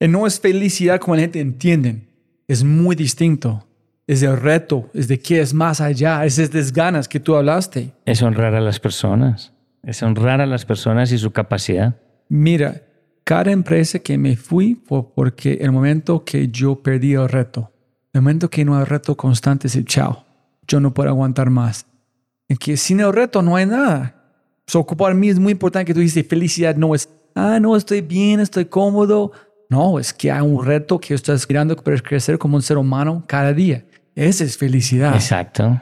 Y no es felicidad como la gente entiende. Es muy distinto. Es el reto, es de qué es más allá, es de las ganas que tú hablaste. Es honrar a las personas. Es honrar a las personas y su capacidad. Mira, cada empresa que me fui fue porque el momento que yo perdí el reto, el momento que no hay reto constante es el chao. Yo no puedo aguantar más. En que sin el reto no hay nada. So, para mí es muy importante que tú dices felicidad no es, ah, no, estoy bien, estoy cómodo. No, es que hay un reto que estás aspirando para crecer como un ser humano cada día. Esa es felicidad. Exacto.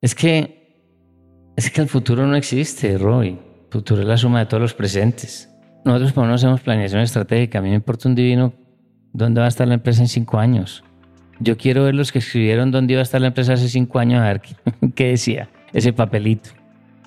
Es que, es que el futuro no existe, Roy. El futuro es la suma de todos los presentes. Nosotros cuando hacemos planeación estratégica, a mí me importa un divino dónde va a estar la empresa en cinco años. Yo quiero ver los que escribieron dónde iba a estar la empresa hace cinco años, a ver qué, [laughs] decía ese papelito.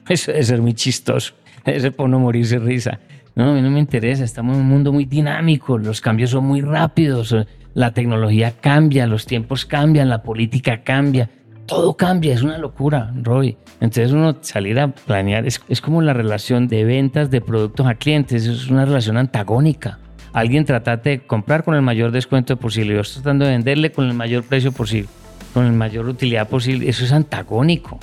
Eso debe ser muy chistoso. Debe ser para uno morirse risa. No, a mí no me interesa. Estamos en un mundo muy dinámico. Los cambios son muy rápidos. La tecnología cambia, los tiempos cambian, la política cambia. todo cambia, es una locura, Roy. Entonces uno salir a planear es, es como la relación de ventas de productos a clientes, es una relación antagónica. Alguien trataste de comprar con el mayor descuento posible, yo estoy tratando de venderle con el mayor precio posible, con la mayor utilidad posible, eso es antagónico.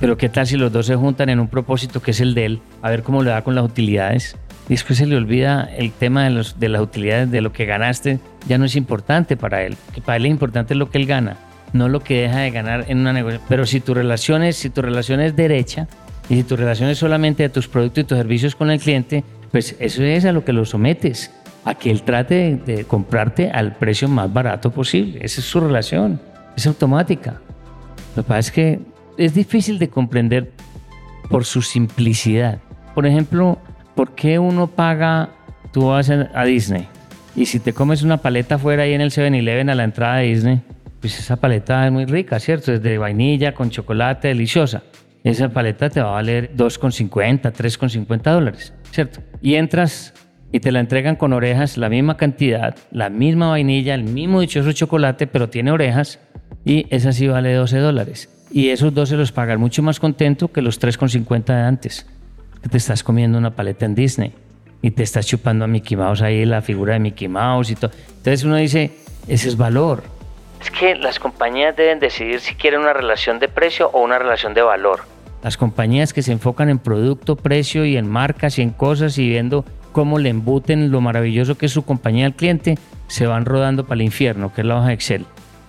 Pero qué tal si los dos se juntan en un propósito que es el de él, a ver cómo le da con las utilidades. Y después se le olvida el tema de las utilidades, de lo que ganaste, ya no es importante para él. Que para él es importante lo que él gana no lo que deja de ganar en una negociación. Pero si tu relación es, si tu relación es derecha y si tu relación es solamente de tus productos y tus servicios con el cliente, pues eso es a lo que lo sometes, a que él trate de, comprarte al precio más barato posible. Esa es su relación, es automática. Lo que pasa es que es difícil de comprender por su simplicidad. Por ejemplo, ¿por qué uno paga, tú vas a Disney y si te comes una paleta fuera ahí en el 7-Eleven a la entrada de Disney, pues esa paleta es muy rica, ¿cierto? Es de vainilla con chocolate, deliciosa. Esa paleta te va a valer 2,50, 3,50 dólares, ¿cierto? Y entras y te la entregan con orejas, la misma cantidad, la misma vainilla, el mismo dichoso chocolate, pero tiene orejas y esa sí vale 12 dólares. Y esos 12 los pagan mucho más contento que los 3,50 de antes. Que te estás comiendo una paleta en Disney y te estás chupando a Mickey Mouse ahí, la figura de Mickey Mouse y todo. Entonces uno dice, ese es valor es que las compañías deben decidir si quieren una relación de precio o una relación de valor. Las compañías que se enfocan en producto, precio y en marcas y en cosas y viendo cómo le embuten lo maravilloso que es su compañía al cliente, se van rodando para el infierno, que es la hoja de Excel.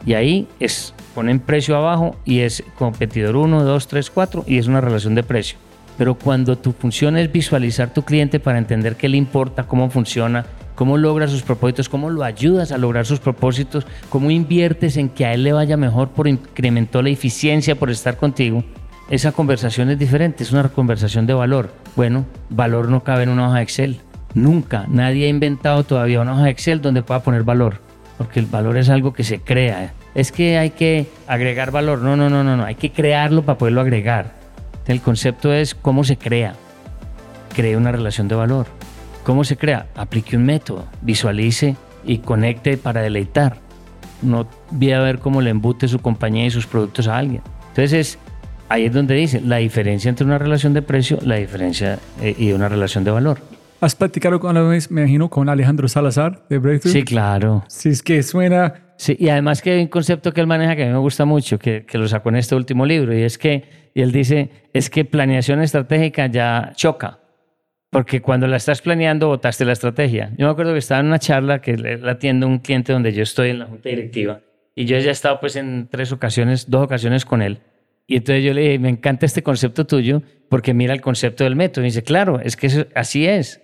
Y ahí es, ponen precio abajo y es competidor 1, 2, 3, 4 y es una relación de precio. Pero cuando tu función es visualizar tu cliente para entender qué le importa, cómo funciona, cómo logra sus propósitos, cómo lo ayudas a lograr sus propósitos, cómo inviertes en que a él le vaya mejor por incrementó la eficiencia por estar contigo, esa conversación es diferente, es una conversación de valor. Bueno, valor no cabe en una hoja de Excel. Nunca, nadie ha inventado todavía una hoja de Excel donde pueda poner valor, porque el valor es algo que se crea. Es que hay que agregar valor. No, no, no, no, no, hay que crearlo para poderlo agregar. El concepto es cómo se crea. Crea una relación de valor. ¿Cómo se crea? Aplique un método, visualice y conecte para deleitar. No voy a ver cómo le embute su compañía y sus productos a alguien. Entonces, ahí es donde dice la diferencia entre una relación de precio, la diferencia eh, y una relación de valor. ¿Has platicado con me imagino, con Alejandro Salazar de Breakthrough? Sí, claro. Sí, es que suena... Sí, y además que hay un concepto que él maneja que a mí me gusta mucho, que, que lo sacó en este último libro, y es que, y él dice, es que planeación estratégica ya choca. Porque cuando la estás planeando, votaste la estrategia. Yo me acuerdo que estaba en una charla que le atiendo a un cliente donde yo estoy en la junta directiva y yo ya he estado pues en tres ocasiones, dos ocasiones con él. Y entonces yo le dije, me encanta este concepto tuyo porque mira el concepto del método. Y dice, claro, es que así es.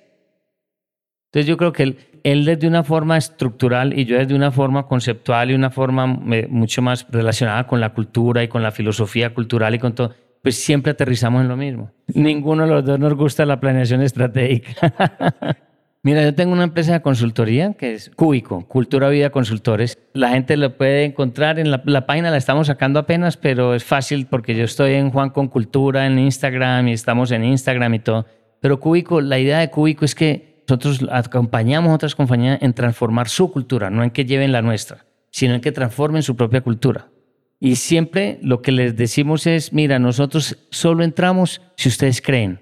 Entonces yo creo que él, él desde una forma estructural y yo desde una forma conceptual y una forma eh, mucho más relacionada con la cultura y con la filosofía cultural y con todo, pues siempre aterrizamos en lo mismo. Ninguno de los dos nos gusta la planeación estratégica. [laughs] Mira, yo tengo una empresa de consultoría que es Cúbico, Cultura Vida Consultores. La gente lo puede encontrar en la, la, página, la estamos sacando apenas, pero es fácil porque yo estoy en Juan con Cultura en Instagram y estamos en Instagram y todo. Pero Cúbico, la idea de Cúbico es que nosotros acompañamos a otras compañías en transformar su cultura, no en que lleven la nuestra, sino en que transformen su propia cultura. Y siempre lo que les decimos es, mira, nosotros solo entramos si ustedes creen,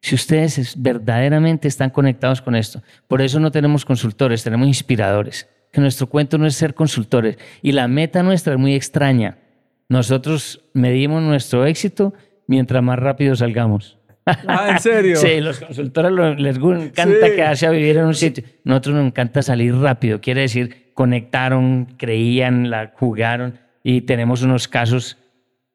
si ustedes verdaderamente están conectados con esto. Por eso no tenemos consultores, tenemos inspiradores. Que nuestro cuento no es ser consultores. Y la meta nuestra es muy extraña. Nosotros medimos nuestro éxito mientras más rápido salgamos. Ah, ¿en serio? sí, los consultores les encanta quedarse a vivir en un sitio. Nosotros nos encanta salir rápido. Quiere decir, conectaron, creían, la jugaron y tenemos unos casos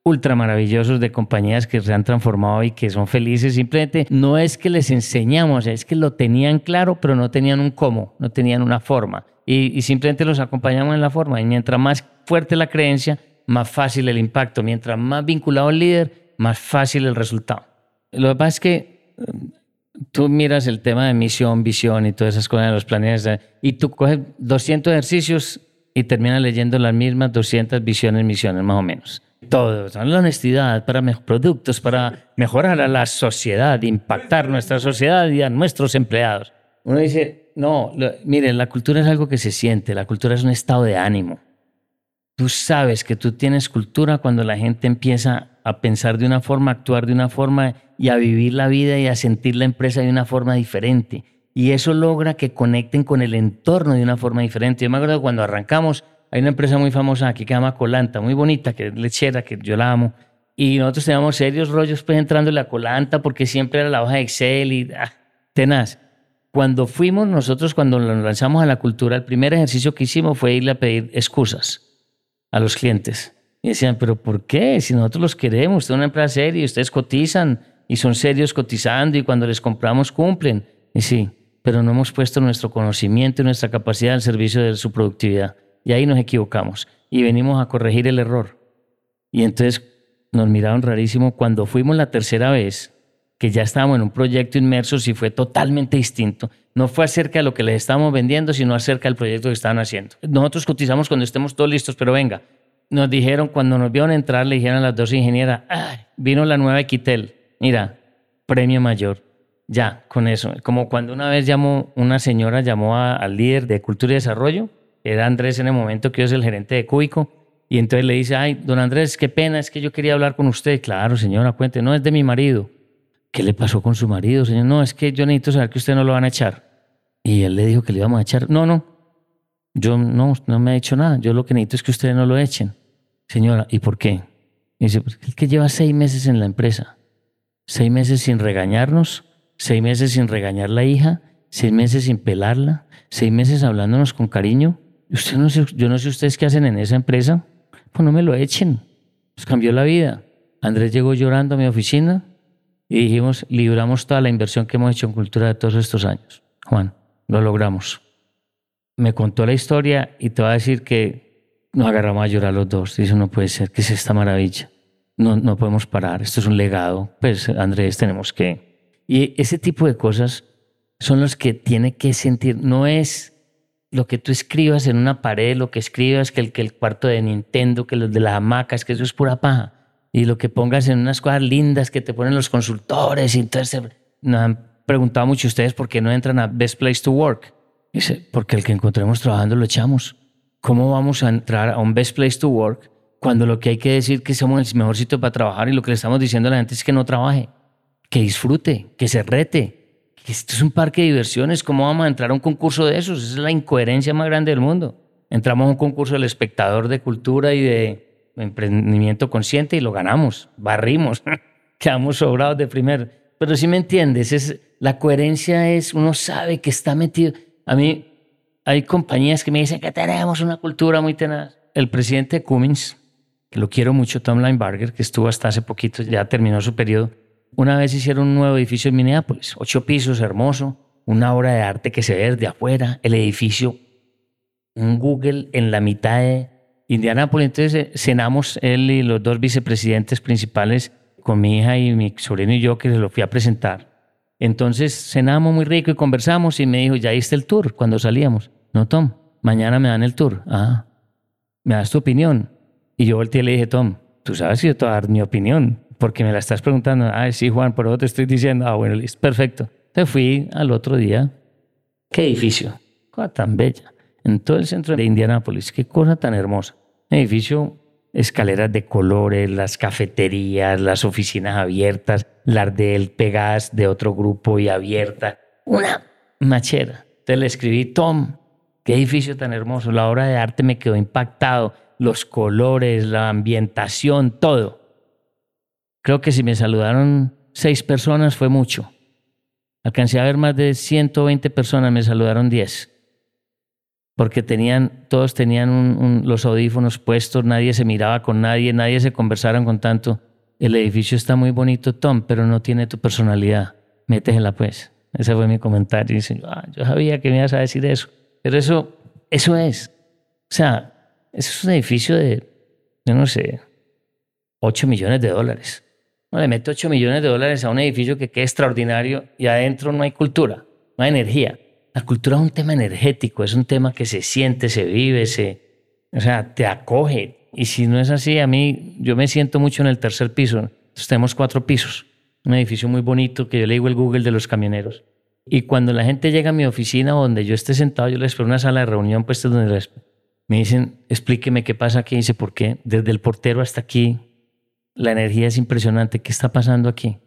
ultra maravillosos de compañías que se han transformado y que son felices. Simplemente no es que les enseñamos, es que lo tenían claro, pero no tenían un cómo, no tenían una forma. Y, simplemente los acompañamos en la forma. Y mientras más fuerte la creencia, más fácil el impacto. Mientras más vinculado el líder, más fácil el resultado. Lo que pasa es que mm, tú miras el tema de misión, visión y todas esas cosas de los planes y tú coges 200 ejercicios y termina leyendo las mismas 200 visiones, misiones más o menos. Todo, la honestidad para productos, para mejorar a la sociedad, impactar nuestra sociedad y a nuestros empleados. Uno dice, no, mire, la cultura es algo que se siente, la cultura es un estado de ánimo. Tú sabes que tú tienes cultura cuando la gente empieza a pensar de una forma, a actuar de una forma y a vivir la vida y a sentir la empresa de una forma diferente. Y eso logra que conecten con el entorno de una forma diferente. Yo me acuerdo cuando arrancamos, hay una empresa muy famosa aquí que se llama Colanta, muy bonita, que es lechera, que yo la amo. Y nosotros teníamos serios rollos pues entrándole a Colanta porque siempre era la hoja de Excel y ah, tenaz. Cuando fuimos nosotros, cuando nos lanzamos a la cultura, el primer ejercicio que hicimos fue irle a pedir excusas a los clientes. Y decían, pero ¿por qué? Si nosotros los queremos, es una empresa seria, ustedes cotizan y son serios cotizando y cuando les compramos cumplen. Y sí, pero no hemos puesto nuestro conocimiento y nuestra capacidad al servicio de su productividad. Y ahí nos equivocamos y venimos a corregir el error. Y entonces nos miraron rarísimo cuando fuimos la tercera vez, que ya estábamos en un proyecto inmerso y fue totalmente distinto. No fue acerca de lo que les estábamos vendiendo, sino acerca del proyecto que estaban haciendo. Nosotros cotizamos cuando estemos todos listos, pero venga, nos dijeron, cuando nos vieron entrar, le dijeron a las dos ingenieras, vino la nueva Equitel, mira, premio mayor. Ya, con eso. Como cuando una vez llamó, una señora llamó al líder de Cultura y Desarrollo, era Andrés en el momento que yo es el gerente de Cúbico, y entonces le dice, ay, don Andrés, qué pena, es que yo quería hablar con usted. Claro, señora, cuente, no es de mi marido. ¿Qué le pasó con su marido, señor? No, es que yo necesito saber que usted no lo van a echar. Y él le dijo que le íbamos a echar. No, no, yo no, no me ha hecho nada. Yo lo que necesito es que ustedes no lo echen. Señora, ¿y por qué? dice, pues el que lleva seis meses en la empresa. Seis meses sin regañarnos, seis meses sin regañar la hija, seis meses sin pelarla, seis meses hablándonos con cariño. Usted no sé, yo no sé ustedes qué hacen en esa empresa. Pues no me lo echen. Nos cambió la vida. Andrés llegó llorando a mi oficina y dijimos, libramos toda la inversión que hemos hecho en cultura de todos estos años. Juan, lo logramos. Me contó la historia y te va a decir que nos agarramos a llorar los dos. Dice, no puede ser, que es esta maravilla? No, no podemos parar, esto es un legado. Pues Andrés, tenemos que... Y ese tipo de cosas son los que tiene que sentir. No es lo que tú escribas en una pared, lo que escribas, que el, que el cuarto de Nintendo, que los de las hamacas, que eso es pura paja. Y lo que pongas en unas cosas lindas que te ponen los consultores. Y entonces nos han preguntado mucho ustedes por qué no entran a Best Place to Work. Dice, porque el que encontremos trabajando lo echamos. ¿Cómo vamos a entrar a un best place to work cuando lo que hay que decir que somos el mejor sitio para trabajar y lo que le estamos diciendo a la gente es que no trabaje, que disfrute, que se rete, que esto es un parque de diversiones, ¿cómo vamos a entrar a un concurso de esos? Esa es la incoherencia más grande del mundo. Entramos a un concurso del espectador de cultura y de emprendimiento consciente y lo ganamos, barrimos, [laughs] quedamos sobrados de primer. Pero si me entiendes, es, la coherencia es, uno sabe que está metido a mí hay compañías que me dicen que tenemos una cultura muy tenaz. El presidente de Cummins, que lo quiero mucho, Tom Linebarger, que estuvo hasta hace poquito, ya terminó su periodo, una vez hicieron un nuevo edificio en Minneapolis, ocho pisos, hermoso, una obra de arte que se ve desde afuera, el edificio, un Google en la mitad de Indianápolis. Entonces eh, cenamos él y los dos vicepresidentes principales con mi hija y mi sobrino y yo, que se lo fui a presentar. Entonces cenamos muy rico y conversamos y me dijo, ya diste el tour cuando salíamos. No, Tom, mañana me dan el tour. Ah, ¿me das tu opinión? Y yo volteé y le dije, Tom, tú sabes si yo te voy a dar mi opinión, porque me la estás preguntando. Ah, sí, Juan, pero te estoy diciendo, ah, bueno, listo, perfecto. Entonces fui al otro día. Qué edificio, cosa tan bella. En todo el centro de Indianápolis, qué cosa tan hermosa. edificio escaleras de colores, las cafeterías, las oficinas abiertas, las del Pegas de otro grupo y abierta. Una machera. Entonces le escribí, Tom, qué edificio tan hermoso. La obra de arte me quedó impactado. Los colores, la ambientación, todo. Creo que si me saludaron seis personas fue mucho. Alcancé a ver más de 120 personas, me saludaron 10 porque tenían, todos tenían los audífonos puestos, nadie se miraba con nadie, nadie se conversaron con tanto. El edificio está muy bonito, Tom, pero no tiene tu personalidad. Métesela pues. Ese fue mi comentario. Y dice, ah, yo sabía que me ibas a decir eso. Pero eso, eso es. O sea, eso es un edificio de, yo no sé, 8 millones de dólares. No le mete 8 millones de dólares a un edificio que quede extraordinario y adentro no hay cultura, no hay energía. La cultura es un tema energético, es un tema que se siente, se vive, se, o sea, te acoge. Y si no es así, a mí, yo me siento mucho en el tercer piso. Entonces tenemos cuatro pisos, un edificio muy bonito que yo le digo el Google de los camioneros. Y cuando la gente llega a mi oficina donde yo esté sentado, yo les espero una sala de reunión, pues donde les Me dicen, explíqueme qué pasa aquí. Dice, ¿por qué? Desde el portero hasta aquí, la energía es impresionante. ¿Qué está pasando aquí?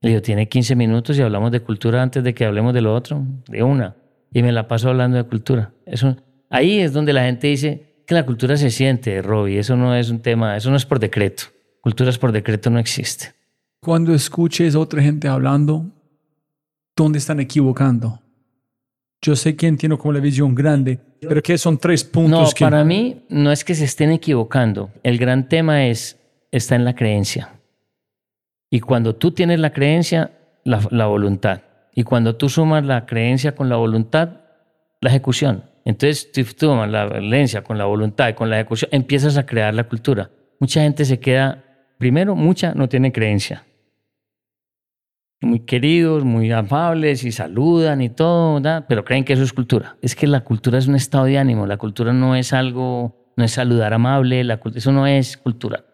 Le digo, tiene 15 minutos y hablamos de cultura antes de que hablemos de lo otro, de una. Y me la paso hablando de cultura. Eso, ahí es donde la gente dice que la cultura se siente, Robbie. Eso no es un tema, eso no es por decreto. Culturas por decreto no existe. Cuando escuches otra gente hablando, ¿dónde están equivocando? Yo sé que entiendo como la visión grande, pero que son tres puntos. No, para mí no es que se estén equivocando. El gran tema es, está en la creencia. Y cuando tú tienes la creencia, la, voluntad. Y cuando tú sumas la creencia con la voluntad, la ejecución. Entonces tú sumas la creencia con la voluntad y con la ejecución, empiezas a crear la cultura. Mucha gente se queda, primero, mucha no tiene creencia muy queridos, muy amables y saludan y todo, pero creen que eso es cultura. Es que la cultura es un estado de ánimo, la cultura no es algo, no es saludar amable, la, eso no es cultura.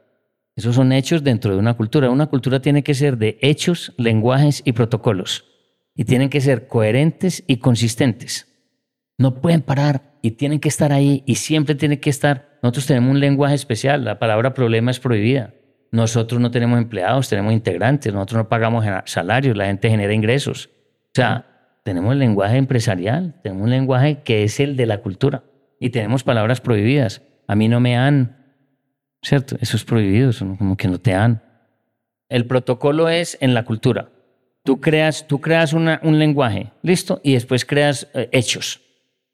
Esos son hechos dentro de una cultura. Una cultura tiene que ser de hechos, lenguajes y protocolos. Y tienen que ser coherentes y consistentes. No pueden parar y tienen que estar ahí y siempre tienen que estar. Nosotros tenemos un lenguaje especial, la palabra problema es prohibida. Nosotros no tenemos empleados, tenemos integrantes, nosotros no pagamos salarios, la gente genera ingresos. O sea, tenemos el lenguaje empresarial, tenemos un lenguaje que es el de la cultura y tenemos palabras prohibidas. A mí no me han, ¿cierto? Eso es prohibido, como que no te han. El protocolo es en la cultura. Tú creas, tú creas un lenguaje, listo, y después creas eh, hechos.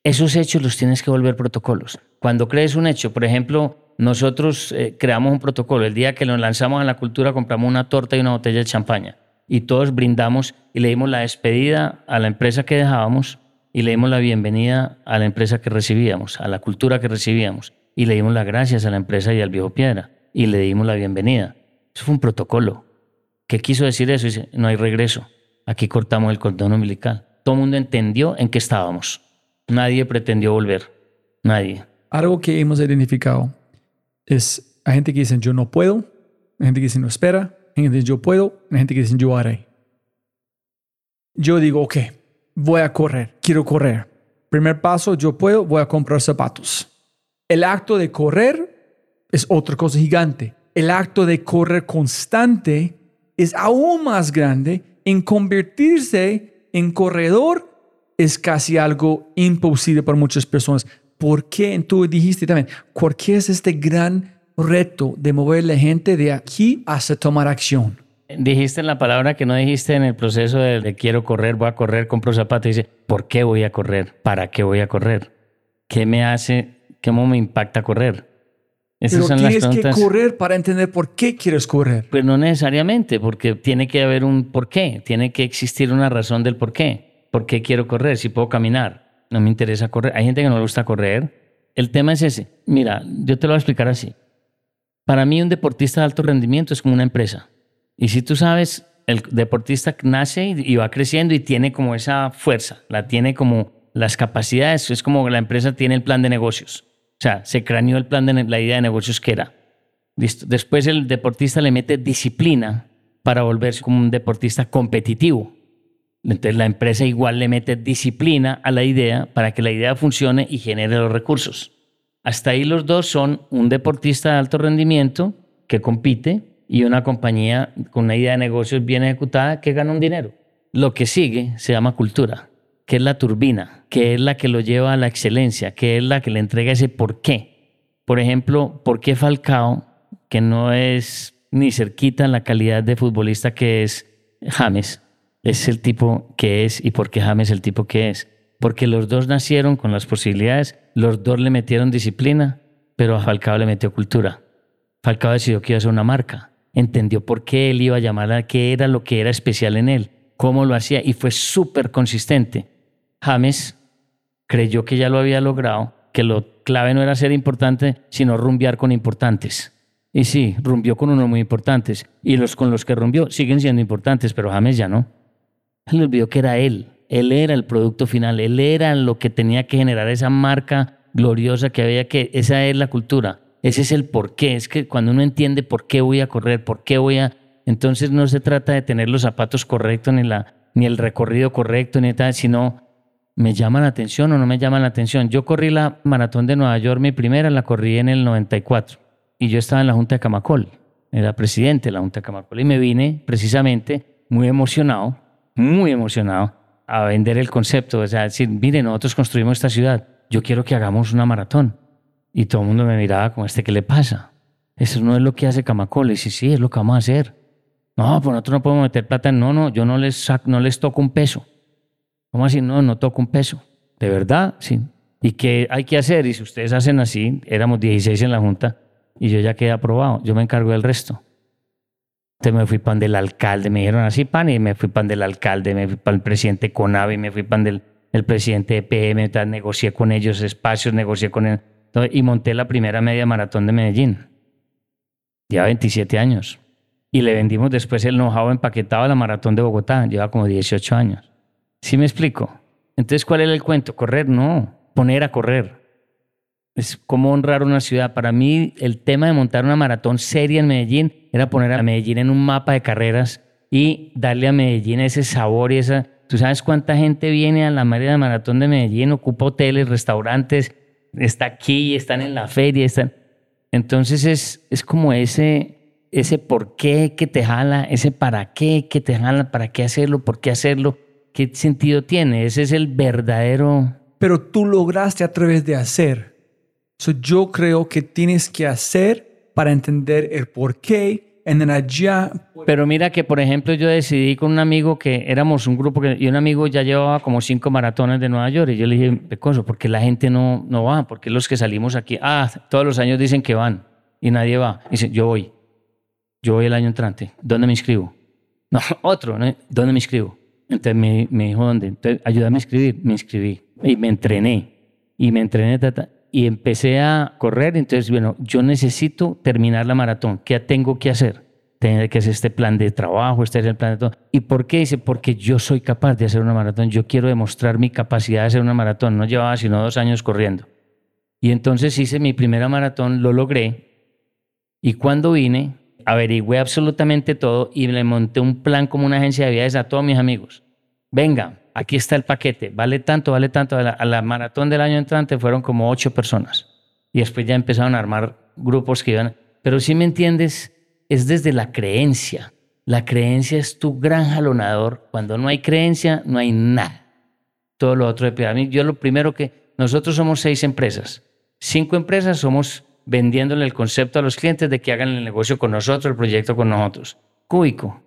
Esos hechos los tienes que volver protocolos. Cuando crees un hecho, por ejemplo, nosotros eh, creamos un protocolo. El día que lo lanzamos a la cultura, compramos una torta y una botella de champaña. Y todos brindamos y le dimos la despedida a la empresa que dejábamos y le dimos la bienvenida a la empresa que recibíamos, a la cultura que recibíamos. Y le dimos las gracias a la empresa y al viejo Piedra. Y le dimos la bienvenida. Eso fue un protocolo. ¿Qué quiso decir eso? Dice, no hay regreso. Aquí cortamos el cordón umbilical. Todo el mundo entendió en qué estábamos. Nadie pretendió volver. Nadie. Algo que hemos identificado es, hay gente que dice yo no puedo, hay gente que dice no espera, hay gente que dice yo puedo, hay gente que dice yo haré. Yo digo, ok, voy a correr, quiero correr. Primer paso, yo puedo, voy a comprar zapatos. El acto de correr es otra cosa gigante. El acto de correr constante es aún más grande. En convertirse en corredor es casi algo imposible para muchas personas. ¿por qué? Tú dijiste también, ¿por qué es este gran reto de mover la gente de aquí hasta tomar acción? Dijiste la palabra que no dijiste en el proceso de, quiero correr, voy a correr, compro zapatos. Dice, ¿por qué voy a correr? ¿Para qué voy a correr? ¿Qué me hace, cómo me impacta correr? Esas Pero tienes que correr para entender por qué quieres correr. Pues no necesariamente, porque tiene que haber un por qué, tiene que existir una razón del por qué. ¿Por qué quiero correr si puedo caminar? no me interesa correr. Hay gente que no le gusta correr. El tema es ese. Mira, yo te lo voy a explicar así. Para mí un deportista de alto rendimiento es como una empresa. Y si tú sabes, el deportista nace y va creciendo y tiene como esa fuerza, la tiene como las capacidades, es como la empresa tiene el plan de negocios. O sea, se craneó el plan de la idea de negocios que era. Después el deportista le mete disciplina para volverse como un deportista competitivo. Entonces la empresa igual le mete disciplina a la idea para que la idea funcione y genere los recursos. Hasta ahí los dos son un deportista de alto rendimiento que compite y una compañía con una idea de negocios bien ejecutada que gana un dinero. Lo que sigue se llama cultura, que es la turbina, que es la que lo lleva a la excelencia, que es la que le entrega ese por qué. Por ejemplo, ¿por qué Falcao, que no es ni cerquita la calidad de futbolista que es James, es el tipo que es y por qué James es el tipo que es. Porque los dos nacieron con las posibilidades, los dos le metieron disciplina, pero a Falcao le metió cultura. Falcao decidió que iba a ser una marca, entendió por qué él iba a llamarla, qué era lo que era especial en él, cómo lo hacía y fue súper consistente. James creyó que ya lo había logrado, que lo clave no era ser importante, sino rumbear con importantes. Y sí, rumbió con unos muy importantes. Y los con los que rumbió siguen siendo importantes, pero James ya no. Él olvidó que era él. Él era el producto final. Él era lo que tenía que generar esa marca gloriosa que había que. Esa es la cultura. Ese es el por qué. Es que cuando uno entiende por qué voy a correr, por qué voy a. Entonces no se trata de tener los zapatos correctos ni, la, ni el recorrido correcto, ni tal, sino ¿Me llama la atención o no me llama la atención? Yo corrí la maratón de Nueva York, mi primera la corrí en el 94 y yo estaba en la Junta de Camacol, era presidente de la Junta de Camacol y me vine precisamente muy emocionado, muy emocionado a vender el concepto, o sea, decir, mire, nosotros construimos esta ciudad, yo quiero que hagamos una maratón. Y todo el mundo me miraba como este, ¿qué le pasa? Eso no es lo que hace Camacol. Y sí, sí, es lo que vamos a hacer. No, pues nosotros no podemos meter plata. No, no, yo no les, no les toco un peso. ¿Cómo así? No, no toco un peso. ¿De verdad? Sí. ¿Y qué hay que hacer? Y si ustedes hacen así, éramos 16 en la Junta y yo ya quedé aprobado. Yo me encargo del resto. Entonces me fui pan del alcalde, me dijeron así pan y me fui pan del alcalde, me fui pan el presidente Conavi, me fui pan del el presidente de PM, negocié con ellos espacios, negocié con él y monté la primera media maratón de Medellín. Lleva 27 años. Y le vendimos después el know-how empaquetado a la maratón de Bogotá. Lleva como 18 años. ¿Sí me explico? Entonces, ¿cuál era el cuento? ¿Correr? No. Poner a correr. Es como honrar una ciudad. Para mí, el tema de montar una maratón seria en Medellín era poner a Medellín en un mapa de carreras y darle a Medellín ese sabor y esa... ¿Tú sabes cuánta gente viene a la media maratón de Medellín? Ocupa hoteles, restaurantes, está aquí, están en la feria, están... Entonces es, es como ese, ese por qué que te jala, ese para qué que te jala, para qué hacerlo, por qué hacerlo, qué sentido tiene. Ese es el verdadero... Pero tú lograste a través de hacer. Yo creo que tienes que hacer para entender el por qué pero mira que, por ejemplo, yo decidí con un amigo que éramos un grupo que, y un amigo ya llevaba como cinco maratones de Nueva York y yo le dije, Pecoso, ¿por qué la gente no, no va? ¿Por qué los que salimos aquí, ah, todos los años dicen que van y nadie va? Y dice, yo voy, yo voy el año entrante, ¿dónde me inscribo? No, [laughs] otro, ¿dónde me inscribo? Entonces me, me dijo, ¿dónde? Entonces, ayúdame a inscribir, me inscribí y me entrené y me entrené y empecé a correr. Entonces, bueno, yo necesito terminar la maratón. ¿Qué tengo que hacer? Tener que hacer este plan de trabajo, este es el plan de todo. ¿Y por qué? Dice, porque yo soy capaz de hacer una maratón. Yo quiero demostrar mi capacidad de hacer una maratón. No llevaba sino dos años corriendo. Y entonces hice mi primera maratón, lo logré. Y cuando vine, averigüé absolutamente todo y le monté un plan como una agencia de viajes a todos mis amigos. Venga, aquí está el paquete, vale tanto, vale tanto. A la, maratón del año entrante fueron como ocho personas. Y después ya empezaron a armar grupos que iban. Pero si me entiendes, es desde la creencia. La creencia es tu gran jalonador. Cuando no hay creencia, no hay nada. Todo lo otro de mí, Yo lo primero que, nosotros somos seis empresas. Cinco empresas somos vendiéndole el concepto a los clientes de que hagan el negocio con nosotros, el proyecto con nosotros. Cúbico.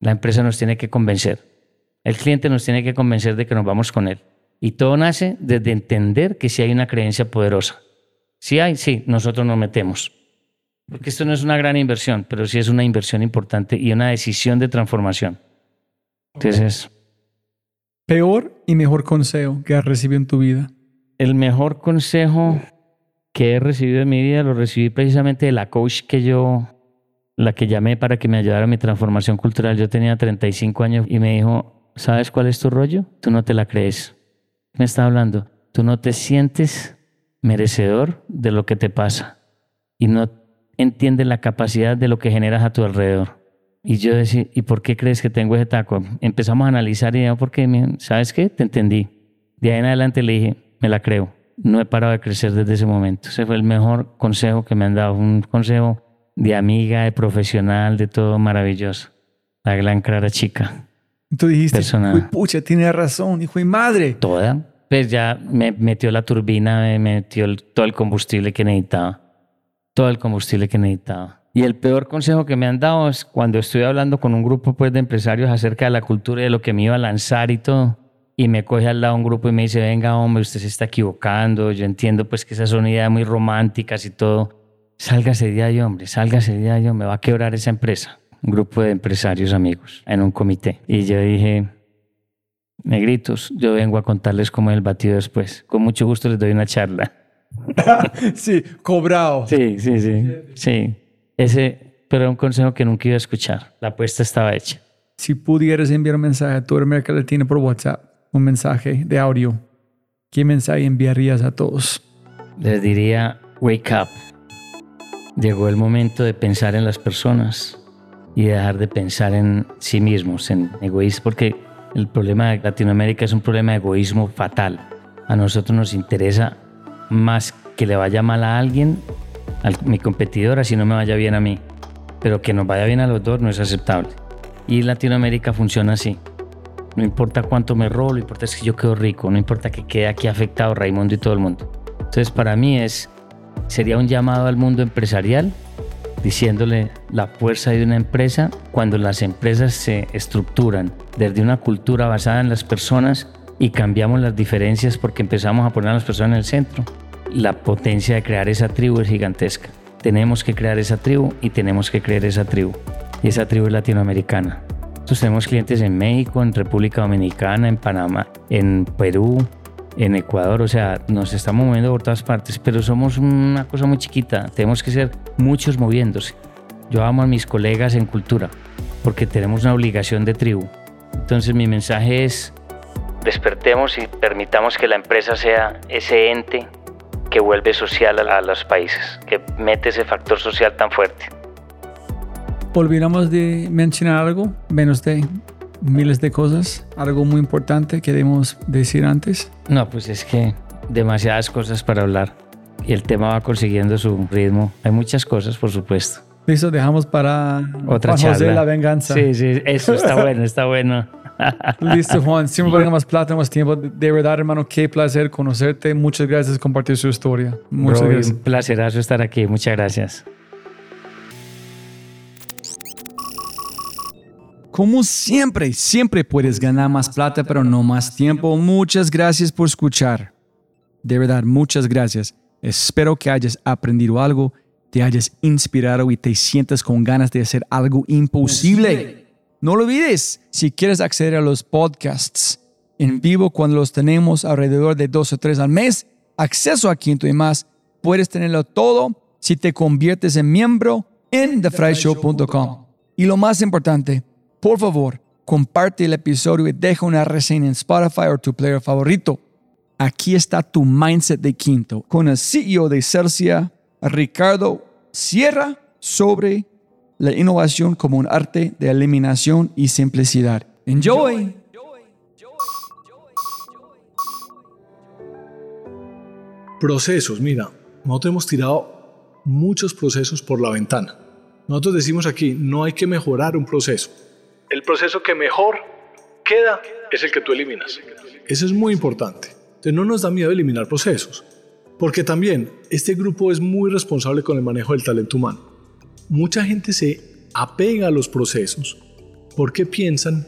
La empresa nos tiene que convencer. El cliente nos tiene que convencer de que nos vamos con él. Y todo nace desde entender que si hay una creencia poderosa. Si hay, sí, nosotros nos metemos. Porque esto no es una gran inversión, pero sí es una inversión importante y una decisión de transformación. Entonces, peor y mejor consejo que has recibido en tu vida. El mejor consejo que he recibido en mi vida lo recibí precisamente de la coach que yo, la que llamé para que me ayudara a mi transformación cultural. Yo tenía 35 años y me dijo, ¿Sabes cuál es tu rollo? Tú no te la crees. Me está hablando. Tú no te sientes merecedor de lo que te pasa y no entiendes la capacidad de lo que generas a tu alrededor. Y yo decía, ¿y por qué crees que tengo ese taco? Empezamos a analizar y yo, ¿por qué? ¿Sabes qué? Te entendí. De ahí en adelante le dije, me la creo. No he parado de crecer desde ese momento. Ese fue el mejor consejo que me han dado. Un consejo de amiga, de profesional, de todo maravilloso. La gran clara chica. Tú dijiste, pucha, tiene razón, hijo y madre. Toda. Pues ya me metió la turbina, me metió todo el combustible que necesitaba. Todo el combustible que necesitaba. Y el peor consejo que me han dado es cuando estoy hablando con un grupo pues, de empresarios acerca de la cultura y de lo que me iba a lanzar y todo. Y me coge al lado un grupo y me dice, venga hombre, usted se está equivocando. Yo entiendo pues que esas son ideas muy románticas y todo. Sálgase de ahí, hombre, sálgase de ahí, me va a quebrar esa empresa un grupo de empresarios amigos en un comité. Y yo dije, negritos, yo vengo a contarles cómo es el batido después. Con mucho gusto les doy una charla. [laughs] sí, cobrado. Sí, sí, sí. Sí. Ese, pero era un consejo que nunca iba a escuchar. La apuesta estaba hecha. Si pudieras enviar un mensaje a toda América Latina por WhatsApp, un mensaje de audio, ¿qué mensaje enviarías a todos? Les diría, wake up. Llegó el momento de pensar en las personas y dejar de pensar en sí mismos, en egoístas, porque El problema de Latinoamérica es un problema de egoísmo fatal. A nosotros nos interesa más que le vaya mal a alguien, a mi competidor, así no me vaya bien a mí. Pero que nos vaya bien a los dos no es aceptable. Y Latinoamérica funciona así. No importa cuánto me robo, lo importa es que yo quedo rico, no importa que quede aquí afectado Raimundo y todo el mundo. Entonces para mí es, sería un llamado al mundo empresarial diciéndole la fuerza de una empresa cuando las empresas se estructuran desde una cultura basada en las personas y cambiamos las diferencias porque empezamos a poner a las personas en el centro. La potencia de crear esa tribu es gigantesca. Tenemos que crear esa tribu y tenemos que crear esa tribu. Y esa tribu es latinoamericana. Entonces tenemos clientes en México, en República Dominicana, en Panamá, en Perú, en Ecuador, o sea, nos estamos moviendo por todas partes, pero somos una cosa muy chiquita, tenemos que ser muchos moviéndose. Yo amo a mis colegas en cultura, porque tenemos una obligación de tribu. Entonces mi mensaje es, despertemos y permitamos que la empresa sea ese ente que vuelve social a, los países, que mete ese factor social tan fuerte. Olvidamos de mencionar algo, menos de miles de cosas. ¿Algo muy importante que debemos decir antes? No, pues es que demasiadas cosas para hablar y el tema va consiguiendo su ritmo. Hay muchas cosas, por supuesto. Listo, dejamos para otra Juan José la venganza. Sí, sí, eso está [laughs] bueno, está bueno. Listo, Juan. Siempre [laughs] venga más plata, más tiempo. De verdad, hermano, qué placer conocerte. Muchas gracias por compartir su historia. Muchas gracias. Un placerazo estar aquí. Muchas gracias. Como siempre, siempre puedes ganar más plata, pero no más tiempo. Muchas gracias por escuchar. De verdad, muchas gracias. Espero que hayas aprendido algo, te hayas inspirado y te sientas con ganas de hacer algo imposible. No lo olvides, si quieres acceder a los podcasts en vivo cuando los tenemos alrededor de dos o tres al mes, acceso a Quinto y más, puedes tenerlo todo si te conviertes en miembro en thefryshow.com. Y lo más importante, por favor, comparte el episodio y deja una reseña en Spotify o tu player favorito. Aquí está tu mindset de quinto con el CEO de Celsia, Ricardo Sierra, sobre la innovación como un arte de eliminación y simplicidad. Enjoy. Procesos, mira, nosotros hemos tirado muchos procesos por la ventana. Nosotros decimos aquí, no hay que mejorar un proceso, el proceso que mejor queda es el que tú eliminas. Eso es muy importante. Entonces no nos da miedo eliminar procesos, porque también este grupo es muy responsable con el manejo del talento humano. Mucha gente se apega a los procesos porque piensan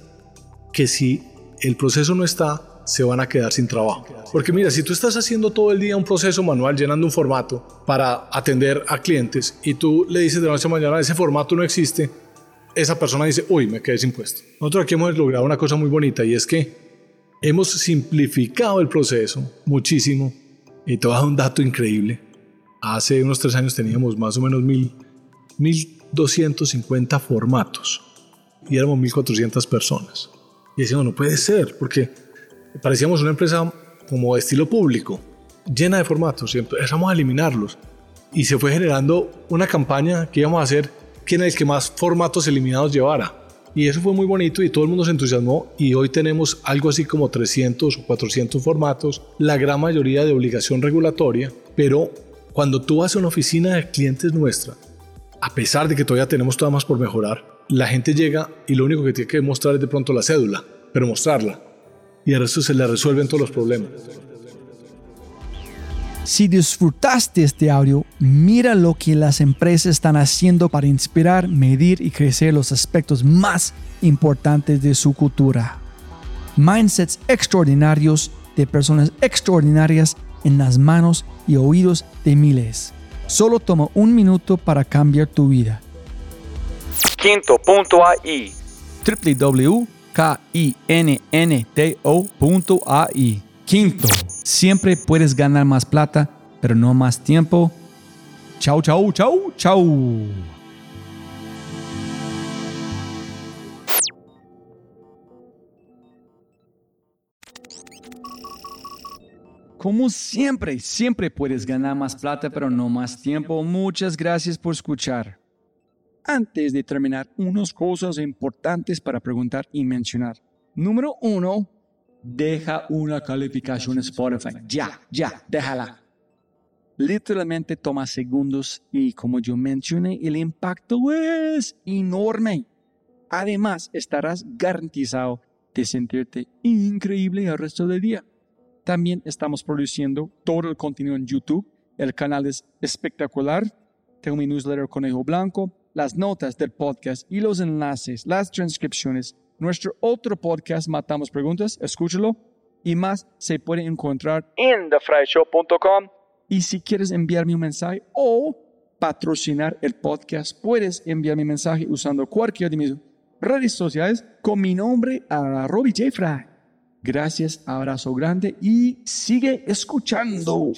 que si el proceso no está, se van a quedar sin trabajo. Porque mira, si tú estás haciendo todo el día un proceso manual, llenando un formato para atender a clientes y tú le dices de noche a mañana, ese formato no existe, esa persona dice, uy, me quedé sin puesto. Nosotros aquí hemos logrado una cosa muy bonita y es que hemos simplificado el proceso muchísimo y te voy a dar un dato increíble. Hace unos tres años teníamos más o menos mil, 1250 formatos y éramos 1400 personas. Y decíamos, no puede ser, porque parecíamos una empresa como de estilo público, llena de formatos y empezamos a eliminarlos. Y se fue generando una campaña que íbamos a hacer quién es el que más formatos eliminados llevara. Y eso fue muy bonito y todo el mundo se entusiasmó y hoy tenemos algo así como 300 o 400 formatos, la gran mayoría de obligación regulatoria, pero cuando tú vas a una oficina de clientes nuestra, a pesar de que todavía tenemos todo más por mejorar, la gente llega y lo único que tiene que mostrar es de pronto la cédula, pero mostrarla. Y el resto se le resuelven todos los problemas. Si disfrutaste este audio, mira lo que las empresas están haciendo para inspirar, medir y crecer los aspectos más importantes de su cultura. Mindsets extraordinarios de personas extraordinarias en las manos y oídos de miles. Solo toma un minuto para cambiar tu vida. Quinto.ai www.kinnto.ai Quinto, siempre puedes ganar más plata, pero no más tiempo. Chau, chau, chau, chau. Como siempre, siempre puedes ganar más plata, pero no más tiempo. Muchas gracias por escuchar. Antes de terminar, unas cosas importantes para preguntar y mencionar. Número uno, deja una calificación en Spotify. Ya, ya, déjala. Literalmente toma segundos y como yo mencioné, el impacto es enorme. Además, estarás garantizado de sentirte increíble el resto del día. También estamos produciendo todo el contenido en YouTube. El canal es espectacular. Tengo mi newsletter Conejo Blanco, las notas del podcast y los enlaces, las transcripciones. Nuestro otro podcast, Matamos Preguntas, escúchalo. Y más se puede encontrar en thefryshow.com. Y si quieres enviarme un mensaje o patrocinar el podcast, puedes enviarme un mensaje usando cualquier de mis redes sociales con mi nombre a Robbie J. Fry. Gracias, abrazo grande y sigue escuchando.